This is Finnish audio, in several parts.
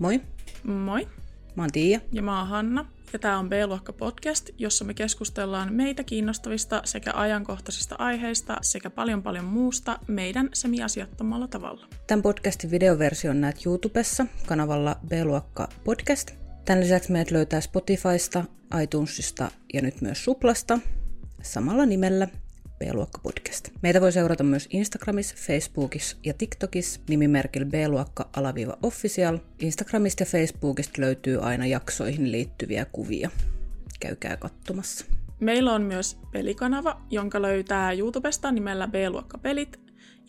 Moi, Moi, mä oon Tiia. ja mä oon Hanna, ja tää on B-luokka podcast, jossa me keskustellaan meitä kiinnostavista sekä ajankohtaisista aiheista sekä paljon paljon muusta meidän semiasiattomalla tavalla. Tämän podcastin videoversion näet YouTubessa kanavalla B-luokka podcast. Tämän lisäksi meidät löytää Spotifysta, iTunesista ja nyt myös Suplasta samalla nimellä B-luokka podcast. Meitä voi seurata myös Instagramissa, Facebookissa ja TikTokissa nimimerkillä B-luokka-official. Instagramista ja Facebookista löytyy aina jaksoihin liittyviä kuvia. Käykää katsomassa. Meillä on myös pelikanava, jonka löytää YouTubesta nimellä B-luokka-pelit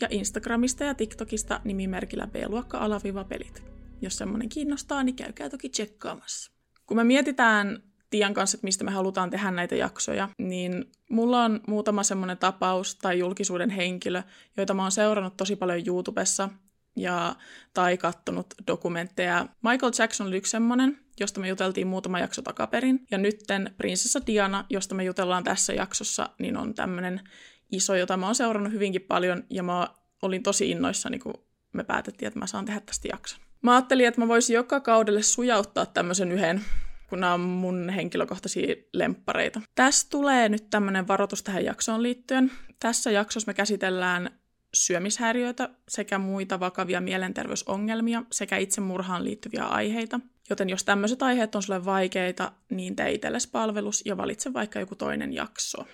ja Instagramista ja TikTokista nimimerkillä B-luokka-pelit. Jos semmoinen kiinnostaa, niin käykää toki tsekkaamassa. Kun me mietitään Tian kanssa, että mistä me halutaan tehdä näitä jaksoja, niin mulla on muutama semmoinen tapaus tai julkisuuden henkilö, joita mä oon seurannut tosi paljon YouTubessa ja, tai kattonut dokumentteja. Michael Jackson oli yksi semmoinen, josta me juteltiin muutama jakso takaperin. Ja nytten prinsessa Diana, josta me jutellaan tässä jaksossa, niin on tämmöinen iso, jota mä oon seurannut hyvinkin paljon ja mä olin tosi innoissani, kun me päätettiin, että mä saan tehdä tästä jakson. Mä ajattelin, että mä voisin joka kaudelle sujauttaa tämmöisen yhden kun nämä on mun henkilökohtaisia lemppareita. Tässä tulee nyt tämmöinen varoitus tähän jaksoon liittyen. Tässä jaksossa me käsitellään syömishäiriöitä sekä muita vakavia mielenterveysongelmia sekä itsemurhaan liittyviä aiheita. Joten jos tämmöiset aiheet on sulle vaikeita, niin tee itsellesi palvelus ja valitse vaikka joku toinen jakso.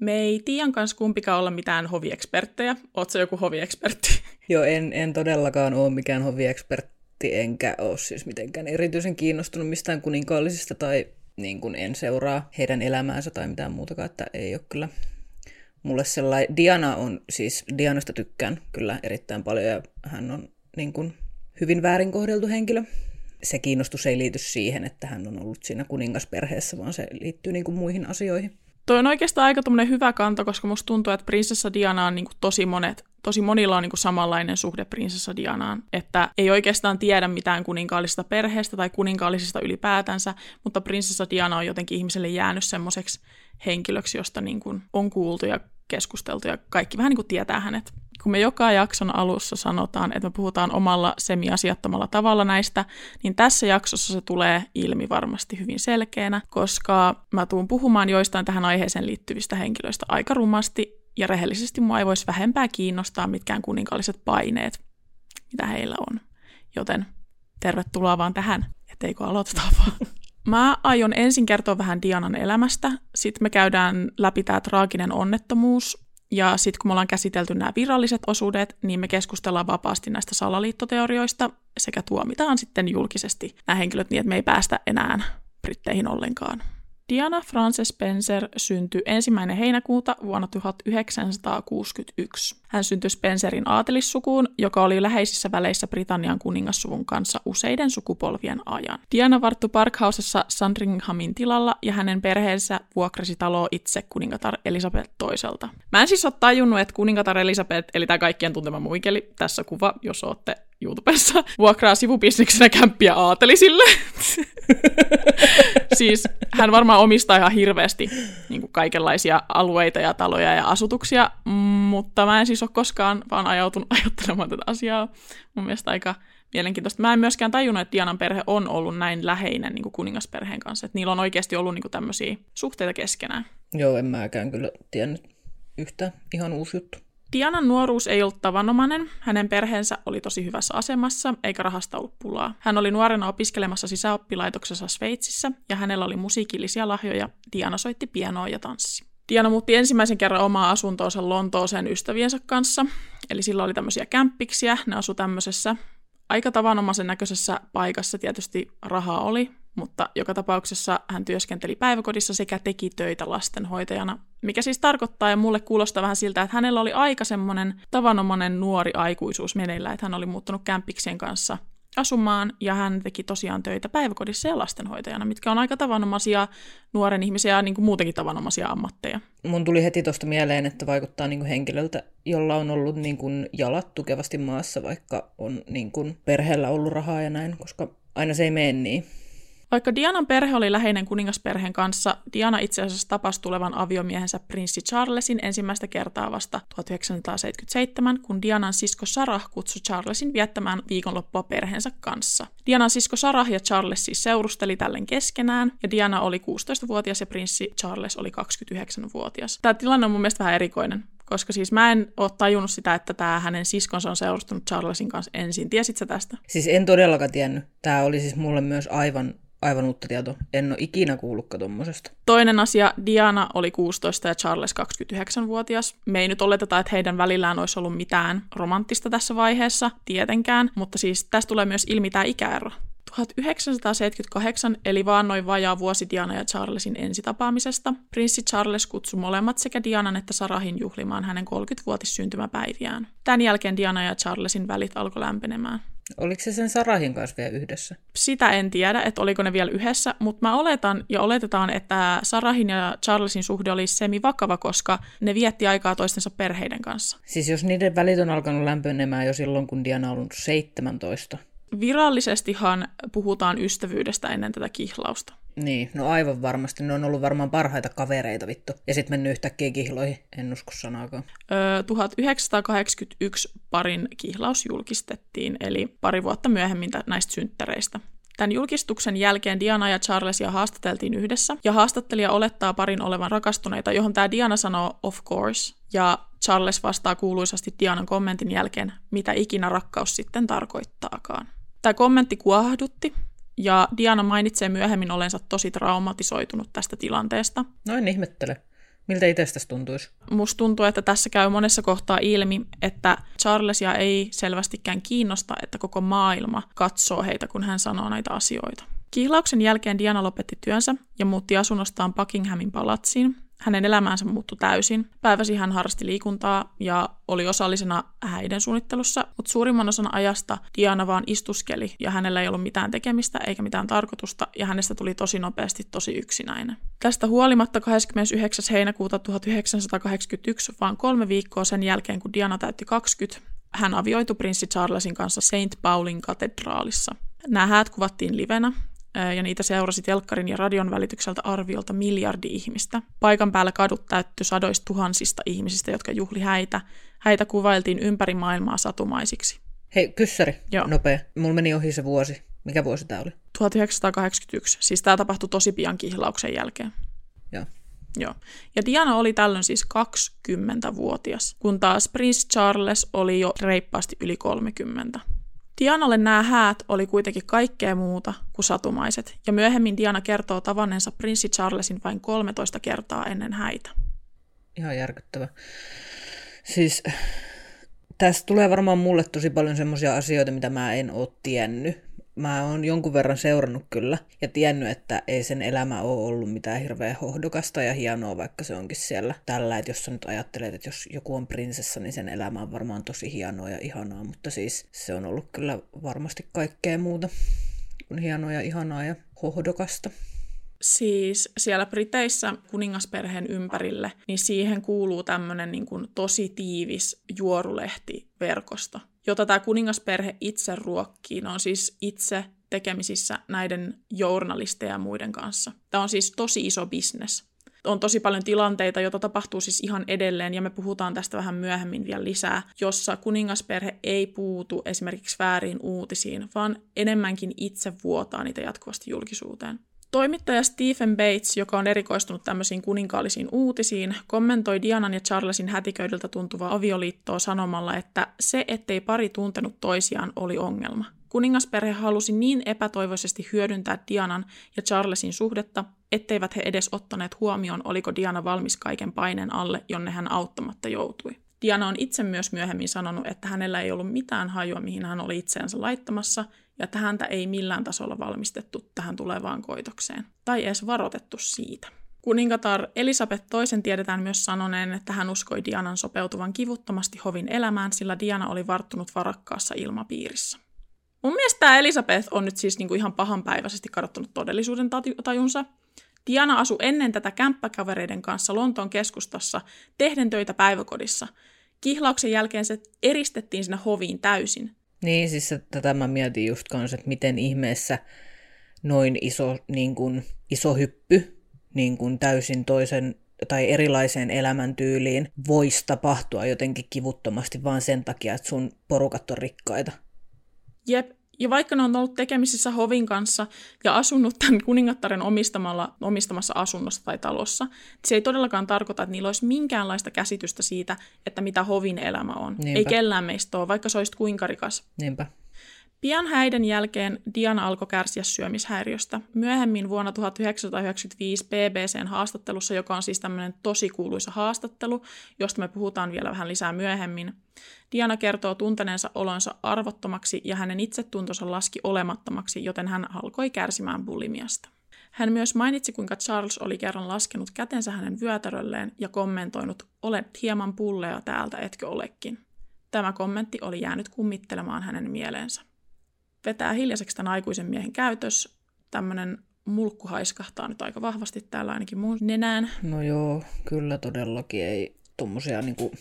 Me ei Tiian kanssa kumpikaan olla mitään hovieksperttejä. Oletko joku hoviekspertti? Joo, en, en todellakaan ole mikään hoviekspertti, enkä ole siis mitenkään erityisen kiinnostunut mistään kuninkaallisista tai niin kuin en seuraa heidän elämäänsä tai mitään muutakaan, että ei ole kyllä mulle sellainen. Diana on siis, Dianasta tykkään kyllä erittäin paljon ja hän on niin kuin hyvin väärin kohdeltu henkilö. Se kiinnostus ei liity siihen, että hän on ollut siinä kuningasperheessä, vaan se liittyy niin kuin muihin asioihin. Toi on oikeastaan aika hyvä kanta, koska musta tuntuu, että prinsessa Diana on niin tosi monet, tosi monilla on niin samanlainen suhde prinsessa Dianaan, että ei oikeastaan tiedä mitään kuninkaallisesta perheestä tai kuninkaallisista ylipäätänsä, mutta prinsessa Diana on jotenkin ihmiselle jäänyt semmoiseksi henkilöksi, josta niin on kuultu ja keskusteltu ja kaikki vähän niin tietää hänet. Kun me joka jakson alussa sanotaan, että me puhutaan omalla semiasiattomalla tavalla näistä, niin tässä jaksossa se tulee ilmi varmasti hyvin selkeänä, koska mä tuun puhumaan joistain tähän aiheeseen liittyvistä henkilöistä aika rumasti ja rehellisesti mua ei voisi vähempää kiinnostaa mitkään kuninkaalliset paineet, mitä heillä on. Joten tervetuloa vaan tähän, etteikö aloiteta vaan. Mä aion ensin kertoa vähän Dianan elämästä, sitten me käydään läpi tämä traaginen onnettomuus, ja sitten kun me ollaan käsitelty nämä viralliset osuudet, niin me keskustellaan vapaasti näistä salaliittoteorioista sekä tuomitaan sitten julkisesti nämä henkilöt niin, että me ei päästä enää Britteihin ollenkaan. Diana Frances Spencer syntyi ensimmäinen heinäkuuta vuonna 1961. Hän syntyi Spencerin aatelissukuun, joka oli läheisissä väleissä Britannian kuningassuvun kanssa useiden sukupolvien ajan. Diana varttui Parkhausessa Sandringhamin tilalla ja hänen perheensä vuokrasi taloa itse kuningatar Elisabeth toiselta. Mä en siis ole tajunnut, että kuningatar Elisabeth, eli tämä kaikkien tuntema muikeli, tässä kuva, jos olette YouTubessa, vuokraa sivubisneksenä kämppiä aatelisille. siis hän varmaan omistaa ihan hirveästi niin kaikenlaisia alueita ja taloja ja asutuksia, mutta mä en siis ole koskaan vaan ajautunut ajattelemaan tätä asiaa. Mun mielestä aika mielenkiintoista. Mä en myöskään tajunnut, että Dianan perhe on ollut näin läheinen niin kuin kuningasperheen kanssa, että niillä on oikeasti ollut niin kuin tämmöisiä suhteita keskenään. Joo, en mäkään kyllä tiennyt yhtä ihan uusi juttu. Dianan nuoruus ei ollut tavanomainen. Hänen perheensä oli tosi hyvässä asemassa, eikä rahasta ollut pulaa. Hän oli nuorena opiskelemassa sisäoppilaitoksessa Sveitsissä, ja hänellä oli musiikillisia lahjoja. Diana soitti pianoa ja tanssi. Diana muutti ensimmäisen kerran omaa asuntoonsa Lontooseen ystäviensä kanssa. Eli sillä oli tämmöisiä kämppiksiä. Ne asu tämmöisessä aika tavanomaisen näköisessä paikassa. Tietysti rahaa oli, mutta joka tapauksessa hän työskenteli päiväkodissa sekä teki töitä lastenhoitajana, mikä siis tarkoittaa, ja mulle kuulostaa vähän siltä, että hänellä oli aika semmoinen tavanomainen nuori aikuisuus meneillä, että hän oli muuttunut kämpiksien kanssa asumaan, ja hän teki tosiaan töitä päiväkodissa ja lastenhoitajana, mitkä on aika tavanomaisia nuoren ihmisiä ja niin muutenkin tavanomaisia ammatteja. Mun tuli heti tuosta mieleen, että vaikuttaa niin kuin henkilöltä, jolla on ollut niin kuin jalat tukevasti maassa, vaikka on niin kuin perheellä ollut rahaa ja näin, koska aina se ei mene niin. Vaikka Dianan perhe oli läheinen kuningasperheen kanssa, Diana itse asiassa tapasi tulevan aviomiehensä prinssi Charlesin ensimmäistä kertaa vasta 1977, kun Dianan sisko Sarah kutsui Charlesin viettämään viikonloppua perheensä kanssa. Dianan sisko Sarah ja Charles siis seurusteli tällen keskenään, ja Diana oli 16-vuotias ja prinssi Charles oli 29-vuotias. Tämä tilanne on mun mielestä vähän erikoinen koska siis mä en ole tajunnut sitä, että tämä hänen siskonsa on seurustunut Charlesin kanssa ensin. Tiesit sä tästä? Siis en todellakaan tiennyt. Tämä oli siis mulle myös aivan, aivan uutta tietoa. En ole ikinä kuullutkaan tuommoisesta. Toinen asia, Diana oli 16 ja Charles 29-vuotias. Me ei nyt oleteta, että heidän välillään olisi ollut mitään romanttista tässä vaiheessa, tietenkään, mutta siis tästä tulee myös ilmi tämä ikäero. 1978, eli vaan noin vajaa vuosi Diana ja Charlesin ensitapaamisesta, prinssi Charles kutsui molemmat sekä Dianan että Sarahin juhlimaan hänen 30-vuotis syntymäpäiviään. Tämän jälkeen Diana ja Charlesin välit alkoi lämpenemään. Oliko se sen Sarahin kanssa vielä yhdessä? Sitä en tiedä, että oliko ne vielä yhdessä, mutta mä oletan ja oletetaan, että Sarahin ja Charlesin suhde oli semi-vakava, koska ne vietti aikaa toistensa perheiden kanssa. Siis jos niiden välit on alkanut lämpenemään jo silloin, kun Diana on ollut 17, virallisestihan puhutaan ystävyydestä ennen tätä kihlausta. Niin, no aivan varmasti. Ne on ollut varmaan parhaita kavereita vittu. Ja sitten mennyt yhtäkkiä kihloihin, en usko sanaakaan. Öö, 1981 parin kihlaus julkistettiin, eli pari vuotta myöhemmin näistä synttäreistä. Tämän julkistuksen jälkeen Diana ja Charlesia haastateltiin yhdessä, ja haastattelija olettaa parin olevan rakastuneita, johon tämä Diana sanoo of course, ja Charles vastaa kuuluisasti Dianan kommentin jälkeen, mitä ikinä rakkaus sitten tarkoittaakaan. Tämä kommentti kuohdutti, ja Diana mainitsee myöhemmin olensa tosi traumatisoitunut tästä tilanteesta. Noin ihmettele. Miltä itsestäsi tuntuisi? Musta tuntuu, että tässä käy monessa kohtaa ilmi, että Charlesia ei selvästikään kiinnosta, että koko maailma katsoo heitä, kun hän sanoo näitä asioita. Kihlauksen jälkeen Diana lopetti työnsä ja muutti asunnostaan Buckinghamin palatsiin, hänen elämäänsä muuttui täysin. Päiväsi hän harrasti liikuntaa ja oli osallisena häiden suunnittelussa, mutta suurimman osan ajasta Diana vaan istuskeli ja hänellä ei ollut mitään tekemistä eikä mitään tarkoitusta ja hänestä tuli tosi nopeasti tosi yksinäinen. Tästä huolimatta 29. heinäkuuta 1981, vaan kolme viikkoa sen jälkeen kun Diana täytti 20, hän avioitui prinssi Charlesin kanssa St. Paulin katedraalissa. Nämä häät kuvattiin livenä ja niitä seurasi telkkarin ja radion välitykseltä arviolta miljardi ihmistä. Paikan päällä kadut täytty sadoista tuhansista ihmisistä, jotka juhli häitä. Häitä kuvailtiin ympäri maailmaa satumaisiksi. Hei, kyssäri, Joo. nopea. Mulla meni ohi se vuosi. Mikä vuosi tämä oli? 1981. Siis tämä tapahtui tosi pian kihlauksen jälkeen. Joo. Joo. Ja Diana oli tällöin siis 20-vuotias, kun taas Prince Charles oli jo reippaasti yli 30. Dianalle nämä häät oli kuitenkin kaikkea muuta kuin satumaiset, ja myöhemmin Diana kertoo tavanneensa prinssi Charlesin vain 13 kertaa ennen häitä. Ihan järkyttävä. Siis tässä tulee varmaan mulle tosi paljon semmoisia asioita, mitä mä en ole tiennyt mä oon jonkun verran seurannut kyllä ja tiennyt, että ei sen elämä ole ollut mitään hirveän hohdokasta ja hienoa, vaikka se onkin siellä tällä, että jos sä nyt ajattelet, että jos joku on prinsessa, niin sen elämä on varmaan tosi hienoa ja ihanaa, mutta siis se on ollut kyllä varmasti kaikkea muuta kuin hienoa ja ihanaa ja hohdokasta. Siis siellä Briteissä kuningasperheen ympärille, niin siihen kuuluu tämmöinen niin kuin tosi tiivis juorulehtiverkosto jota tämä kuningasperhe itse ruokkii. Ne on siis itse tekemisissä näiden journalisteja ja muiden kanssa. Tämä on siis tosi iso bisnes. On tosi paljon tilanteita, joita tapahtuu siis ihan edelleen, ja me puhutaan tästä vähän myöhemmin vielä lisää, jossa kuningasperhe ei puutu esimerkiksi väärin uutisiin, vaan enemmänkin itse vuotaa niitä jatkuvasti julkisuuteen. Toimittaja Stephen Bates, joka on erikoistunut tämmöisiin kuninkaallisiin uutisiin, kommentoi Dianan ja Charlesin hätiköidyltä tuntuvaa avioliittoa sanomalla, että se, ettei pari tuntenut toisiaan, oli ongelma. Kuningasperhe halusi niin epätoivoisesti hyödyntää Dianan ja Charlesin suhdetta, etteivät he edes ottaneet huomioon, oliko Diana valmis kaiken paineen alle, jonne hän auttamatta joutui. Diana on itse myös myöhemmin sanonut, että hänellä ei ollut mitään hajua, mihin hän oli itseänsä laittamassa, ja että häntä ei millään tasolla valmistettu tähän tulevaan koitokseen, tai edes varoitettu siitä. Kuningatar Elisabeth toisen tiedetään myös sanoneen, että hän uskoi Dianan sopeutuvan kivuttomasti hovin elämään, sillä Diana oli varttunut varakkaassa ilmapiirissä. Mun mielestä tämä Elisabeth on nyt siis niinku ihan pahanpäiväisesti kadottanut todellisuuden tajunsa. Diana asui ennen tätä kämppäkavereiden kanssa Lontoon keskustassa, tehden töitä päiväkodissa. Kihlauksen jälkeen se eristettiin sinne hoviin täysin. Niin, siis tätä mä mietin just kanssa, että miten ihmeessä noin iso, niin kuin, iso hyppy niin kuin täysin toisen tai erilaiseen elämäntyyliin voisi tapahtua jotenkin kivuttomasti vaan sen takia, että sun porukat on rikkaita. Jep, ja vaikka ne on ollut tekemisissä hovin kanssa ja asunut tämän kuningattaren omistamalla, omistamassa asunnossa tai talossa, se ei todellakaan tarkoita, että niillä olisi minkäänlaista käsitystä siitä, että mitä hovin elämä on. Niinpä. Ei kellään meistä ole, vaikka se olisi kuinka rikas. Niinpä. Pian häiden jälkeen Diana alkoi kärsiä syömishäiriöstä. Myöhemmin vuonna 1995 BBCn haastattelussa, joka on siis tämmöinen tosi kuuluisa haastattelu, josta me puhutaan vielä vähän lisää myöhemmin, Diana kertoo tunteneensa olonsa arvottomaksi ja hänen itsetuntonsa laski olemattomaksi, joten hän alkoi kärsimään bulimiasta. Hän myös mainitsi, kuinka Charles oli kerran laskenut kätensä hänen vyötärölleen ja kommentoinut, olet hieman pullea täältä, etkö olekin. Tämä kommentti oli jäänyt kummittelemaan hänen mieleensä vetää hiljaiseksi tämän aikuisen miehen käytös. Tämmöinen mulkku haiskahtaa nyt aika vahvasti täällä ainakin mun nenään. No joo, kyllä todellakin ei tommosia niinku...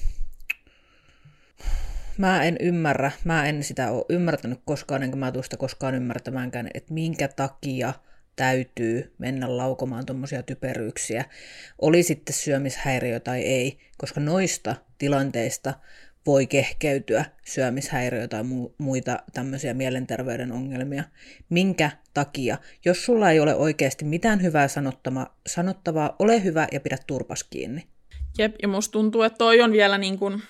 Mä en ymmärrä, mä en sitä ole ymmärtänyt koskaan, enkä mä tuosta koskaan ymmärtämäänkään, että minkä takia täytyy mennä laukomaan tuommoisia typeryyksiä, oli sitten syömishäiriö tai ei, koska noista tilanteista voi kehkeytyä syömishäiriö tai mu- muita tämmöisiä mielenterveyden ongelmia. Minkä takia? Jos sulla ei ole oikeasti mitään hyvää sanottavaa, ole hyvä ja pidä turpas kiinni. Jep, ja musta tuntuu, että toi on vielä niin kuin,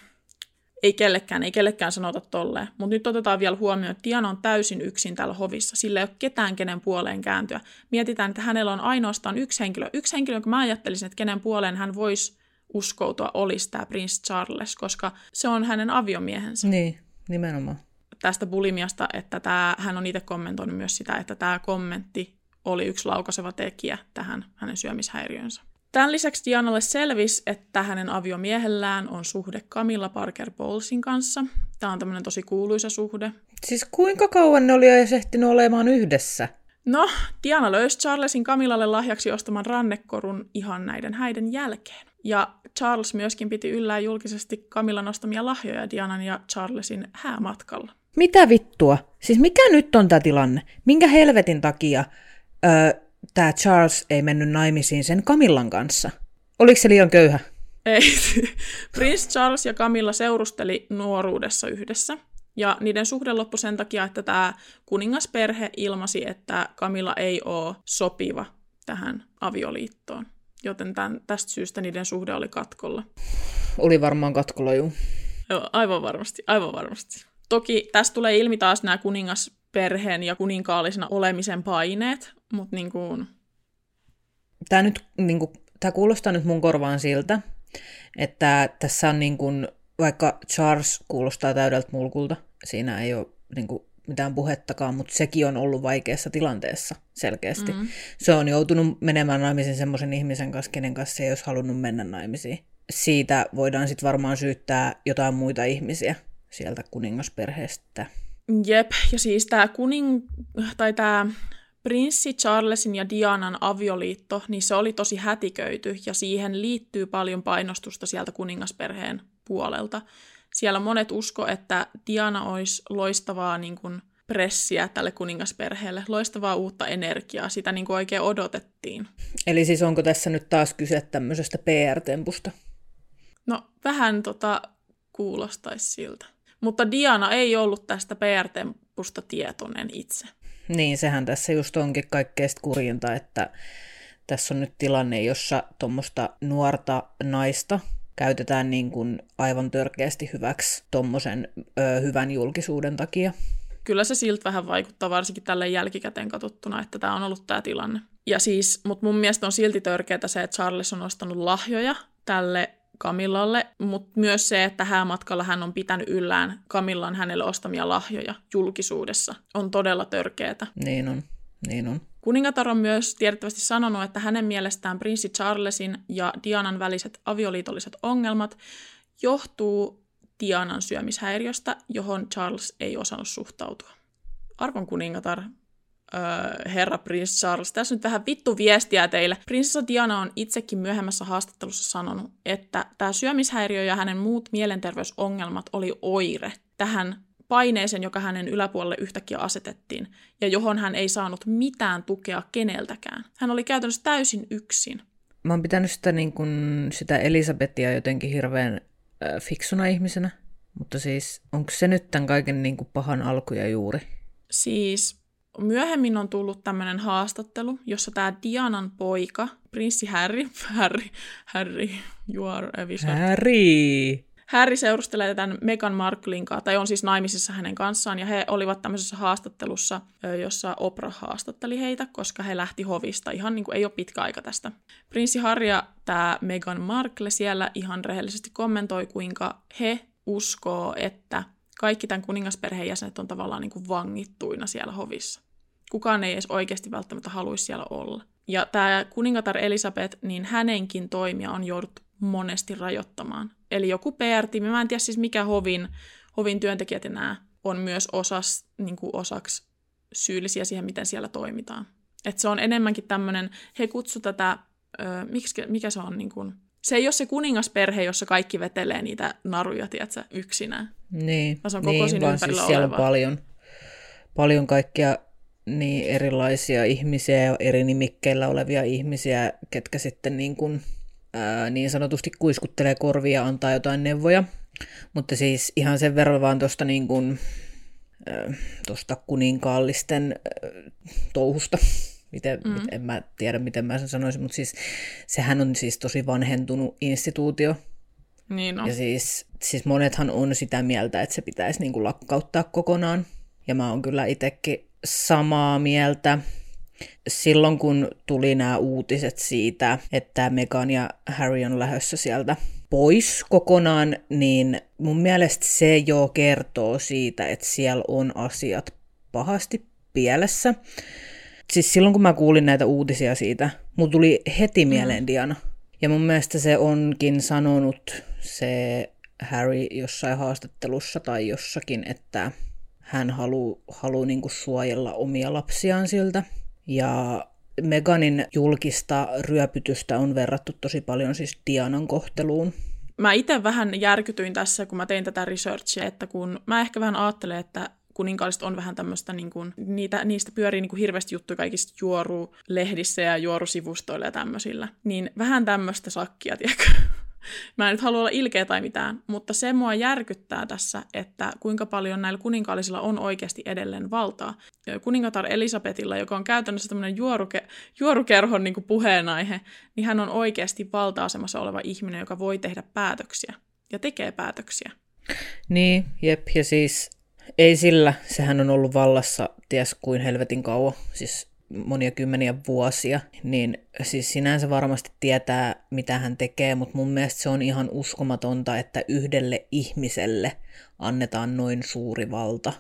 ei kellekään, ei kellekään sanota tolleen. Mutta nyt otetaan vielä huomioon, että Diana on täysin yksin täällä hovissa. Sillä ei ole ketään, kenen puoleen kääntyä. Mietitään, että hänellä on ainoastaan yksi henkilö. Yksi henkilö, jonka mä ajattelisin, että kenen puoleen hän voisi uskoutua olisi tämä Prince Charles, koska se on hänen aviomiehensä. Niin, nimenomaan. Tästä bulimiasta, että tämä, hän on itse kommentoinut myös sitä, että tämä kommentti oli yksi laukaiseva tekijä tähän hänen syömishäiriönsä. Tämän lisäksi Dianalle selvisi, että hänen aviomiehellään on suhde Camilla Parker Bowlesin kanssa. Tämä on tämmöinen tosi kuuluisa suhde. Siis kuinka kauan ne oli jo ehtinyt olemaan yhdessä? No, Diana löysi Charlesin Camillalle lahjaksi ostaman rannekorun ihan näiden häiden jälkeen. Ja Charles myöskin piti yllää julkisesti Camillan ostamia lahjoja Dianan ja Charlesin häämatkalla. Mitä vittua? Siis mikä nyt on tämä tilanne? Minkä helvetin takia öö, tämä Charles ei mennyt naimisiin sen Camillan kanssa? Oliko se liian köyhä? Ei. Prince Charles ja Camilla seurusteli nuoruudessa yhdessä. Ja niiden suhde loppui sen takia, että tämä kuningasperhe ilmasi, että Camilla ei ole sopiva tähän avioliittoon joten tämän, tästä syystä niiden suhde oli katkolla. Oli varmaan katkolla, juu. Joo, aivan varmasti, aivan varmasti. Toki tässä tulee ilmi taas nämä kuningasperheen ja kuninkaallisena olemisen paineet, mutta niin kuin... Tämä, nyt, niin kuin, tämä kuulostaa nyt mun korvaan siltä, että tässä on niin kuin, vaikka Charles kuulostaa täydeltä mulkulta, siinä ei ole niin kuin, mitään puhettakaan, mutta sekin on ollut vaikeassa tilanteessa selkeästi. Mm. Se on joutunut menemään naimisiin semmoisen ihmisen kanssa, kenen kanssa se ei olisi halunnut mennä naimisiin. Siitä voidaan sitten varmaan syyttää jotain muita ihmisiä sieltä kuningasperheestä. Jep, ja siis tämä kuning... tai tämä prinssi Charlesin ja Dianan avioliitto, niin se oli tosi hätiköity, ja siihen liittyy paljon painostusta sieltä kuningasperheen puolelta siellä monet usko, että Diana olisi loistavaa niin kuin pressiä tälle kuningasperheelle, loistavaa uutta energiaa, sitä niin kuin oikein odotettiin. Eli siis onko tässä nyt taas kyse tämmöisestä PR-tempusta? No vähän tota kuulostaisi siltä. Mutta Diana ei ollut tästä PR-tempusta tietoinen itse. Niin, sehän tässä just onkin kaikkein kurjinta, että tässä on nyt tilanne, jossa tuommoista nuorta naista käytetään niin kuin aivan törkeästi hyväksi tuommoisen hyvän julkisuuden takia. Kyllä se siltä vähän vaikuttaa, varsinkin tälle jälkikäteen katsottuna, että tämä on ollut tämä tilanne. Ja siis, mutta mun mielestä on silti törkeää se, että Charles on ostanut lahjoja tälle Kamillalle, mutta myös se, että häämatkalla hän on pitänyt yllään Kamillan hänelle ostamia lahjoja julkisuudessa, on todella törkeätä. Niin on, niin on. Kuningatar on myös tiedettävästi sanonut, että hänen mielestään prinssi Charlesin ja Dianan väliset avioliitolliset ongelmat johtuu Dianan syömishäiriöstä, johon Charles ei osannut suhtautua. Arvon kuningatar, herra Prince Charles, tässä nyt vähän vittu viestiä teille. Prinsessa Diana on itsekin myöhemmässä haastattelussa sanonut, että tämä syömishäiriö ja hänen muut mielenterveysongelmat oli oire tähän paineeseen, joka hänen yläpuolelle yhtäkkiä asetettiin, ja johon hän ei saanut mitään tukea keneltäkään. Hän oli käytännössä täysin yksin. Mä oon pitänyt sitä, niin kun, sitä Elisabetia jotenkin hirveän äh, fiksuna ihmisenä, mutta siis onko se nyt tämän kaiken niin kuin pahan alkuja juuri? Siis myöhemmin on tullut tämmöinen haastattelu, jossa tämä Dianan poika, prinssi Harry, Harry, Harry, you are a wizard. Harry! Harry seurustelee tämän Meghan Marklin kanssa, tai on siis naimisissa hänen kanssaan, ja he olivat tämmöisessä haastattelussa, jossa Oprah haastatteli heitä, koska he lähti hovista. Ihan niin kuin ei ole pitkä aika tästä. Prinssi Harry ja tämä Meghan Markle siellä ihan rehellisesti kommentoi, kuinka he uskoo, että kaikki tämän kuningasperheen jäsenet on tavallaan niin kuin vangittuina siellä hovissa. Kukaan ei edes oikeasti välttämättä haluaisi siellä olla. Ja tämä kuningatar Elisabeth, niin hänenkin toimia on jouduttu monesti rajoittamaan. Eli joku PR-tiimi, mä en tiedä siis mikä hovin, hovin työntekijät ja nämä on myös osas, niin kuin osaksi syyllisiä siihen, miten siellä toimitaan. Et se on enemmänkin tämmöinen, he kutsu tätä, ö, miksi, mikä se on, niin kuin, se ei ole se kuningasperhe, jossa kaikki vetelee niitä naruja, tiedätkö, yksinään. Niin, Vaan se on koko niin siinä vaan siis siellä on paljon, paljon kaikkia niin erilaisia ihmisiä ja eri nimikkeillä olevia ihmisiä, ketkä sitten niin, kuin, ää, niin sanotusti kuiskuttelee korvia ja antaa jotain neuvoja. Mutta siis ihan sen verran vaan tuosta niin kuin, ää, tosta kuninkaallisten ää, touhusta. Miten, mm. en mä tiedä, miten mä sen sanoisin, mutta siis sehän on siis tosi vanhentunut instituutio. Niin on. Ja siis, siis monethan on sitä mieltä, että se pitäisi niin kuin lakkauttaa kokonaan. Ja mä oon kyllä itsekin samaa mieltä. Silloin kun tuli nämä uutiset siitä, että Meghan ja Harry on lähdössä sieltä pois kokonaan, niin mun mielestä se jo kertoo siitä, että siellä on asiat pahasti pielessä. Siis silloin kun mä kuulin näitä uutisia siitä, mulla tuli heti mieleen Diana. Ja mun mielestä se onkin sanonut se Harry jossain haastattelussa tai jossakin, että hän haluaa haluu niinku suojella omia lapsiaan siltä. Ja Meganin julkista ryöpytystä on verrattu tosi paljon siis Dianan kohteluun. Mä itse vähän järkytyin tässä, kun mä tein tätä researchia, että kun mä ehkä vähän ajattelen, että kuninkaalliset on vähän tämmöistä, niin kuin, niitä, niistä pyörii niin kuin hirveästi juttuja kaikista juorulehdissä ja juorusivustoilla ja tämmöisillä. Niin vähän tämmöistä sakkia, tiedätkö? Mä en nyt halua olla ilkeä tai mitään, mutta se mua järkyttää tässä, että kuinka paljon näillä kuninkaallisilla on oikeasti edelleen valtaa. Kuningatar Elisabetilla, joka on käytännössä tämmöinen juoruke, juorukerhon niin kuin puheenaihe, niin hän on oikeasti valta-asemassa oleva ihminen, joka voi tehdä päätöksiä ja tekee päätöksiä. Niin, jep, ja siis ei sillä, sehän on ollut vallassa ties kuin helvetin kauan, siis monia kymmeniä vuosia, niin siis sinänsä varmasti tietää, mitä hän tekee, mutta mun mielestä se on ihan uskomatonta, että yhdelle ihmiselle annetaan noin suuri valta.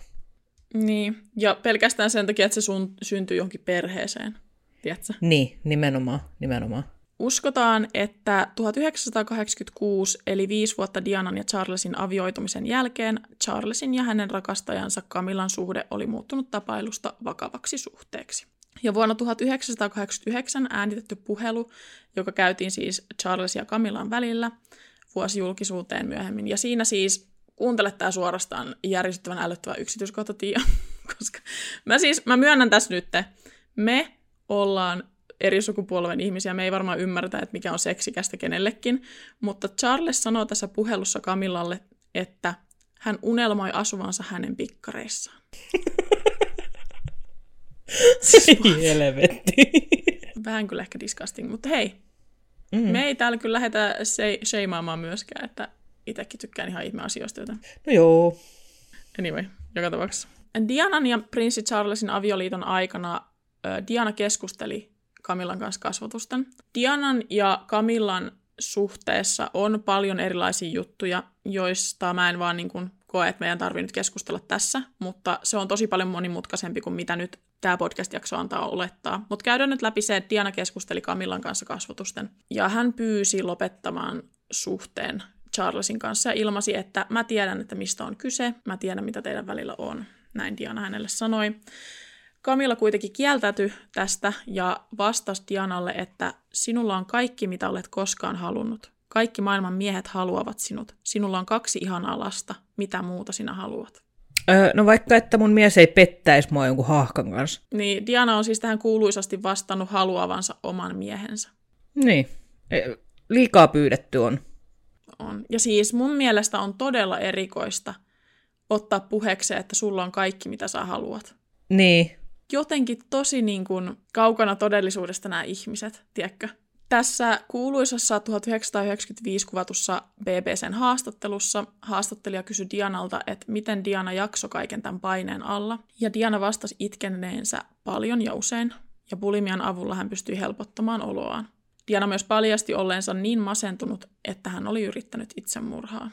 Niin, ja pelkästään sen takia, että se sun, syntyy johonkin perheeseen, tiedätkö? Niin, nimenomaan, nimenomaan. Uskotaan, että 1986, eli viisi vuotta Dianan ja Charlesin avioitumisen jälkeen, Charlesin ja hänen rakastajansa Camillan suhde oli muuttunut tapailusta vakavaksi suhteeksi. Ja vuonna 1989 äänitetty puhelu, joka käytiin siis Charles ja Camillan välillä, vuosi julkisuuteen myöhemmin. Ja siinä siis, kuuntele tämä suorastaan järisyttävän älyttävä yksityiskohta, Tiia, koska mä siis, mä myönnän tässä nyt, me ollaan eri sukupolven ihmisiä, me ei varmaan ymmärretä, että mikä on seksikästä kenellekin, mutta Charles sanoo tässä puhelussa Kamillalle, että hän unelmoi asuvansa hänen pikkareissaan. Helvetti. Vähän kyllä ehkä disgusting, mutta hei, mm. me ei täällä kyllä lähdetä se- sheimaamaan myöskään, että itsekin tykkään ihan ihmeasioista, joten No joo. anyway, joka tapauksessa. Dianan ja prinssi Charlesin avioliiton aikana Diana keskusteli Camillan kanssa kasvatusten. Dianan ja Camillan suhteessa on paljon erilaisia juttuja, joista mä en vaan niin kuin koe, että meidän tarvii nyt keskustella tässä, mutta se on tosi paljon monimutkaisempi kuin mitä nyt tämä podcast-jakso antaa olettaa. Mutta käydään nyt läpi se, että Diana keskusteli Camillan kanssa kasvatusten, ja hän pyysi lopettamaan suhteen Charlesin kanssa ja ilmasi, että mä tiedän, että mistä on kyse, mä tiedän, mitä teidän välillä on. Näin Diana hänelle sanoi. Camilla kuitenkin kieltäytyi tästä ja vastasi Dianalle, että sinulla on kaikki, mitä olet koskaan halunnut. Kaikki maailman miehet haluavat sinut. Sinulla on kaksi ihanaa lasta. Mitä muuta sinä haluat? Öö, no vaikka, että mun mies ei pettäisi mua jonkun haahkan kanssa. Niin, Diana on siis tähän kuuluisasti vastannut haluavansa oman miehensä. Niin. E, liikaa pyydetty on. On. Ja siis mun mielestä on todella erikoista ottaa puheeksi, että sulla on kaikki, mitä sä haluat. Niin. Jotenkin tosi niin kuin kaukana todellisuudesta nämä ihmiset, tiedätkö? Tässä kuuluisassa 1995 kuvatussa BBCn haastattelussa haastattelija kysyi Dianalta, että miten Diana jaksoi kaiken tämän paineen alla. Ja Diana vastasi itkeneensä paljon ja usein, ja bulimian avulla hän pystyi helpottamaan oloaan. Diana myös paljasti olleensa niin masentunut, että hän oli yrittänyt itsemurhaa.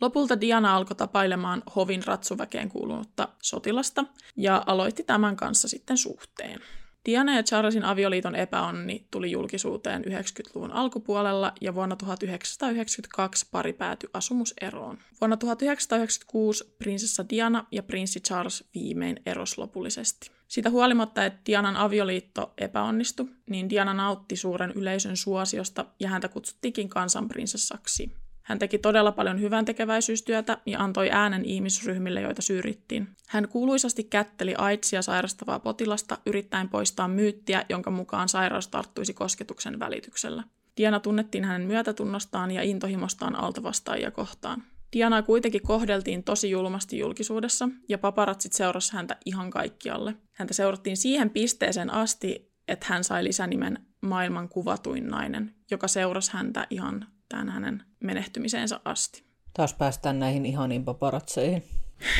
Lopulta Diana alkoi tapailemaan hovin ratsuväkeen kuulunutta sotilasta ja aloitti tämän kanssa sitten suhteen. Diana ja Charlesin avioliiton epäonni tuli julkisuuteen 90-luvun alkupuolella ja vuonna 1992 pari päätyi asumuseroon. Vuonna 1996 prinsessa Diana ja prinssi Charles viimein eros lopullisesti. Siitä huolimatta, että Dianan avioliitto epäonnistui, niin Diana nautti suuren yleisön suosiosta ja häntä kutsuttiinkin kansanprinsessaksi. Hän teki todella paljon hyvän tekeväisyystyötä ja antoi äänen ihmisryhmille, joita syrjittiin. Hän kuuluisasti kätteli AIDSia sairastavaa potilasta yrittäen poistaa myyttiä, jonka mukaan sairaus tarttuisi kosketuksen välityksellä. Diana tunnettiin hänen myötätunnostaan ja intohimostaan altavastaajia kohtaan. Dianaa kuitenkin kohdeltiin tosi julmasti julkisuudessa, ja paparatsit seurasi häntä ihan kaikkialle. Häntä seurattiin siihen pisteeseen asti, että hän sai lisänimen maailman kuvatuin nainen, joka seurasi häntä ihan tämän hänen menehtymiseensä asti. Taas päästään näihin ihaniin paparatseihin.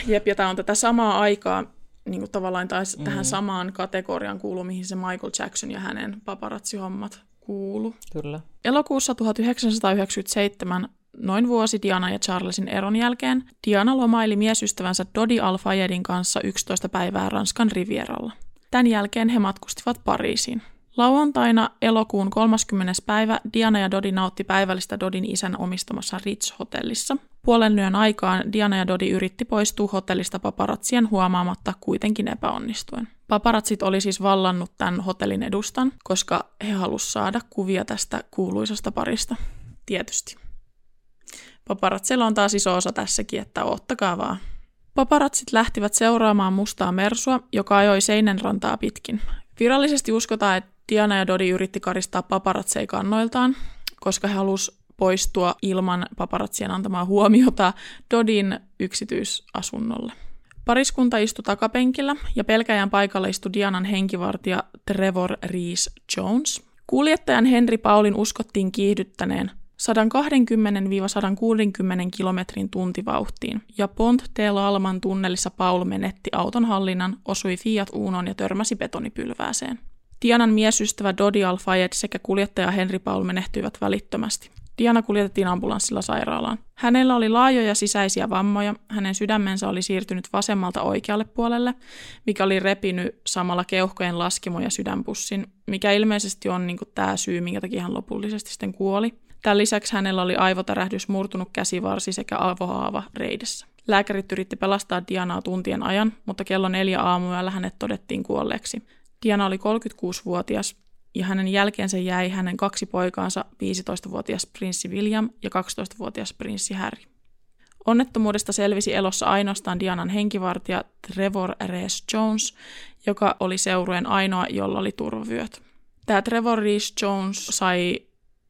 Jep, ja tämä on tätä samaa aikaa, niin kuin tavallaan taas mm. tähän samaan kategoriaan kuuluu, mihin se Michael Jackson ja hänen paparatsihommat kuulu. Kyllä. Elokuussa 1997 Noin vuosi Diana ja Charlesin eron jälkeen Diana lomaili miesystävänsä Dodi Al-Fayedin kanssa 11 päivää Ranskan Rivieralla. Tämän jälkeen he matkustivat Pariisiin. Lauantaina elokuun 30. päivä Diana ja Dodi nautti päivällistä Dodin isän omistamassa Ritz-hotellissa. Puolen yön aikaan Diana ja Dodi yritti poistua hotellista paparatsien huomaamatta kuitenkin epäonnistuen. Paparatsit oli siis vallannut tämän hotellin edustan, koska he halusivat saada kuvia tästä kuuluisasta parista. Tietysti. Paparatsilla on taas iso osa tässäkin, että ottakaa vaan. Paparatsit lähtivät seuraamaan mustaa mersua, joka ajoi seinän rantaa pitkin. Virallisesti uskotaan, että Diana ja Dodi yritti karistaa paparatseja kannoiltaan, koska he halusivat poistua ilman paparatsien antamaa huomiota Dodin yksityisasunnolle. Pariskunta istui takapenkillä ja pelkäjän paikalla istui Dianan henkivartija Trevor Reese Jones. Kuljettajan Henry Paulin uskottiin kiihdyttäneen 120-160 kilometrin tuntivauhtiin, ja Pont de Lalman tunnelissa Paul menetti auton hallinnan, osui Fiat Unoon ja törmäsi betonipylvääseen. Dianan miesystävä Dodi Al-Fayed sekä kuljettaja Henry Paul menehtyivät välittömästi. Diana kuljetettiin ambulanssilla sairaalaan. Hänellä oli laajoja sisäisiä vammoja, hänen sydämensä oli siirtynyt vasemmalta oikealle puolelle, mikä oli repinyt samalla keuhkojen laskimo ja sydänpussin, mikä ilmeisesti on niin tämä syy, minkä takia hän lopullisesti sitten kuoli. Tämän lisäksi hänellä oli aivotärähdys, murtunut käsivarsi sekä avohaava reidessä. Lääkärit yritti pelastaa Dianaa tuntien ajan, mutta kello neljä aamuyöllä hänet todettiin kuolleeksi. Diana oli 36-vuotias ja hänen jälkeensä jäi hänen kaksi poikaansa, 15-vuotias prinssi William ja 12-vuotias prinssi Harry. Onnettomuudesta selvisi elossa ainoastaan Dianan henkivartija Trevor Rees Jones, joka oli seurueen ainoa, jolla oli turvavyöt. Tämä Trevor Rees Jones sai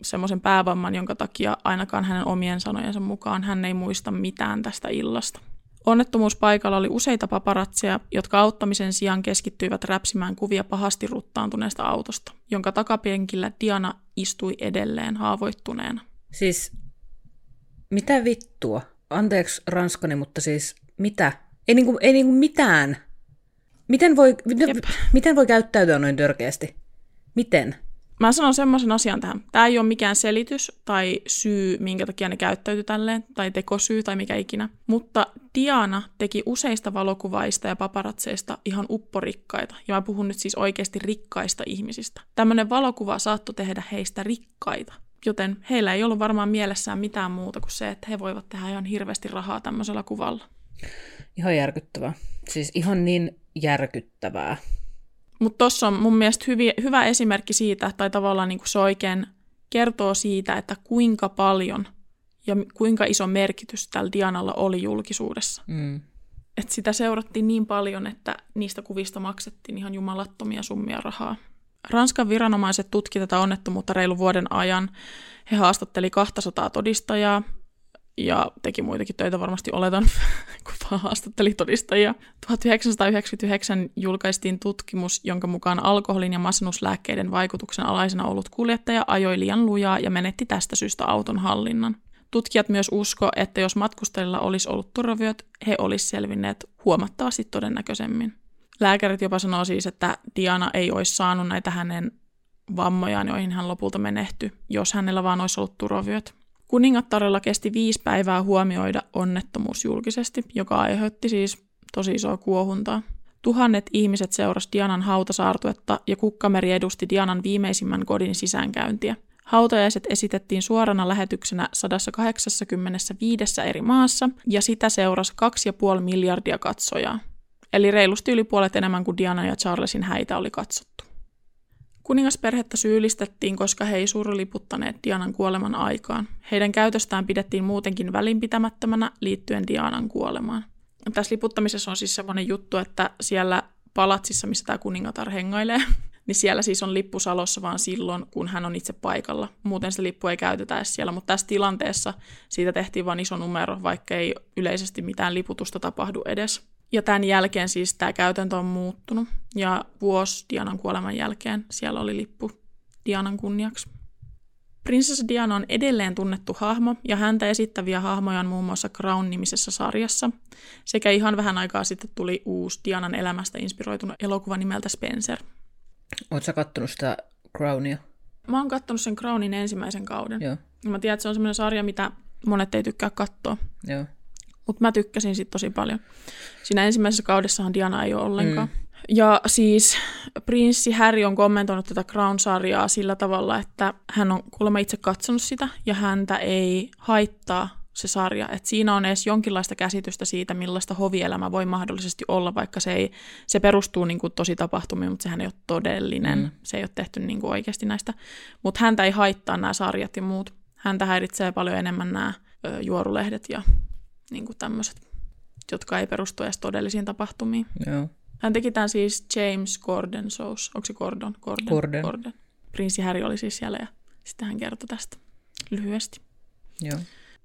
semmoisen päävamman, jonka takia ainakaan hänen omien sanojensa mukaan hän ei muista mitään tästä illasta. Onnettomuuspaikalla oli useita paparatseja, jotka auttamisen sijaan keskittyivät räpsimään kuvia pahasti ruttaantuneesta autosta, jonka takapenkillä Diana istui edelleen haavoittuneena. Siis, mitä vittua? Anteeksi ranskani, mutta siis mitä? Ei niinku, ei niinku mitään. Miten voi, miten, miten voi käyttäytyä noin törkeästi? Miten? Mä sanon semmoisen asian tähän. Tämä ei ole mikään selitys tai syy, minkä takia ne käyttäytyi tälleen, tai tekosyy tai mikä ikinä. Mutta Diana teki useista valokuvaista ja paparatseista ihan upporikkaita. Ja mä puhun nyt siis oikeasti rikkaista ihmisistä. Tämmöinen valokuva saattoi tehdä heistä rikkaita. Joten heillä ei ollut varmaan mielessään mitään muuta kuin se, että he voivat tehdä ihan hirveästi rahaa tämmöisellä kuvalla. Ihan järkyttävää. Siis ihan niin järkyttävää. Mutta tuossa on mun mielestä hyvi, hyvä esimerkki siitä, tai tavallaan niin kuin se oikein kertoo siitä, että kuinka paljon ja kuinka iso merkitys tällä Dianalla oli julkisuudessa. Mm. että sitä seurattiin niin paljon, että niistä kuvista maksettiin ihan jumalattomia summia rahaa. Ranskan viranomaiset tutki tätä onnettomuutta reilu vuoden ajan. He haastatteli 200 todistajaa ja teki muitakin töitä varmasti oletan, kun vaan haastatteli todistajia. 1999 julkaistiin tutkimus, jonka mukaan alkoholin ja masennuslääkkeiden vaikutuksen alaisena ollut kuljettaja ajoi liian lujaa ja menetti tästä syystä auton hallinnan. Tutkijat myös usko, että jos matkustajilla olisi ollut turvavyöt, he olisi selvinneet huomattavasti todennäköisemmin. Lääkärit jopa sanoo siis, että Diana ei olisi saanut näitä hänen vammojaan, joihin hän lopulta menehtyi, jos hänellä vaan olisi ollut turvavyöt. Kuningattarella kesti viisi päivää huomioida onnettomuus julkisesti, joka aiheutti siis tosi isoa kuohuntaa. Tuhannet ihmiset seurasi Dianan hautasaartuetta ja kukkameri edusti Dianan viimeisimmän kodin sisäänkäyntiä. Hautajaiset esitettiin suorana lähetyksenä 185 eri maassa ja sitä seurasi 2,5 miljardia katsojaa. Eli reilusti yli puolet enemmän kuin Diana ja Charlesin häitä oli katsottu. Kuningasperhettä syyllistettiin, koska he ei surliputtaneet Dianan kuoleman aikaan. Heidän käytöstään pidettiin muutenkin välinpitämättömänä liittyen Dianan kuolemaan. Tässä liputtamisessa on siis semmoinen juttu, että siellä palatsissa, missä tämä kuningatar hengailee, niin siellä siis on lippu salossa vaan silloin, kun hän on itse paikalla. Muuten se lippu ei käytetä edes siellä, mutta tässä tilanteessa siitä tehtiin vain iso numero, vaikka ei yleisesti mitään liputusta tapahdu edes. Ja tämän jälkeen siis tämä käytäntö on muuttunut. Ja vuosi Dianan kuoleman jälkeen siellä oli lippu Dianan kunniaksi. Prinsessa Diana on edelleen tunnettu hahmo, ja häntä esittäviä hahmoja on muun muassa Crown-nimisessä sarjassa, sekä ihan vähän aikaa sitten tuli uusi Dianan elämästä inspiroitunut elokuva nimeltä Spencer. Oletko sä kattonut sitä Crownia? Mä oon kattonut sen Crownin ensimmäisen kauden. Joo. Mä tiedän, että se on semmoinen sarja, mitä monet ei tykkää katsoa. Joo. Mutta mä tykkäsin sit tosi paljon. Siinä ensimmäisessä kaudessahan Diana ei ole ollenkaan. Mm. Ja siis prinssi Harry on kommentoinut tätä Crown-sarjaa sillä tavalla, että hän on kuulemma itse katsonut sitä ja häntä ei haittaa se sarja. Että siinä on edes jonkinlaista käsitystä siitä, millaista hovielämä voi mahdollisesti olla, vaikka se, ei, se perustuu niin kuin tosi tapahtumiin, mutta sehän ei ole todellinen. Mm. Se ei ole tehty niin kuin oikeasti näistä. Mutta häntä ei haittaa nämä sarjat ja muut. Häntä häiritsee paljon enemmän nämä ö, juorulehdet ja niin kuin tämmöiset, jotka ei perustu edes todellisiin tapahtumiin. Joo. Hän teki tämän siis James Gordon shows. Onko se Gordon? Gordon. Gordon. Gordon. Prinssi Harry oli siis siellä ja sitten hän kertoi tästä lyhyesti. Joo.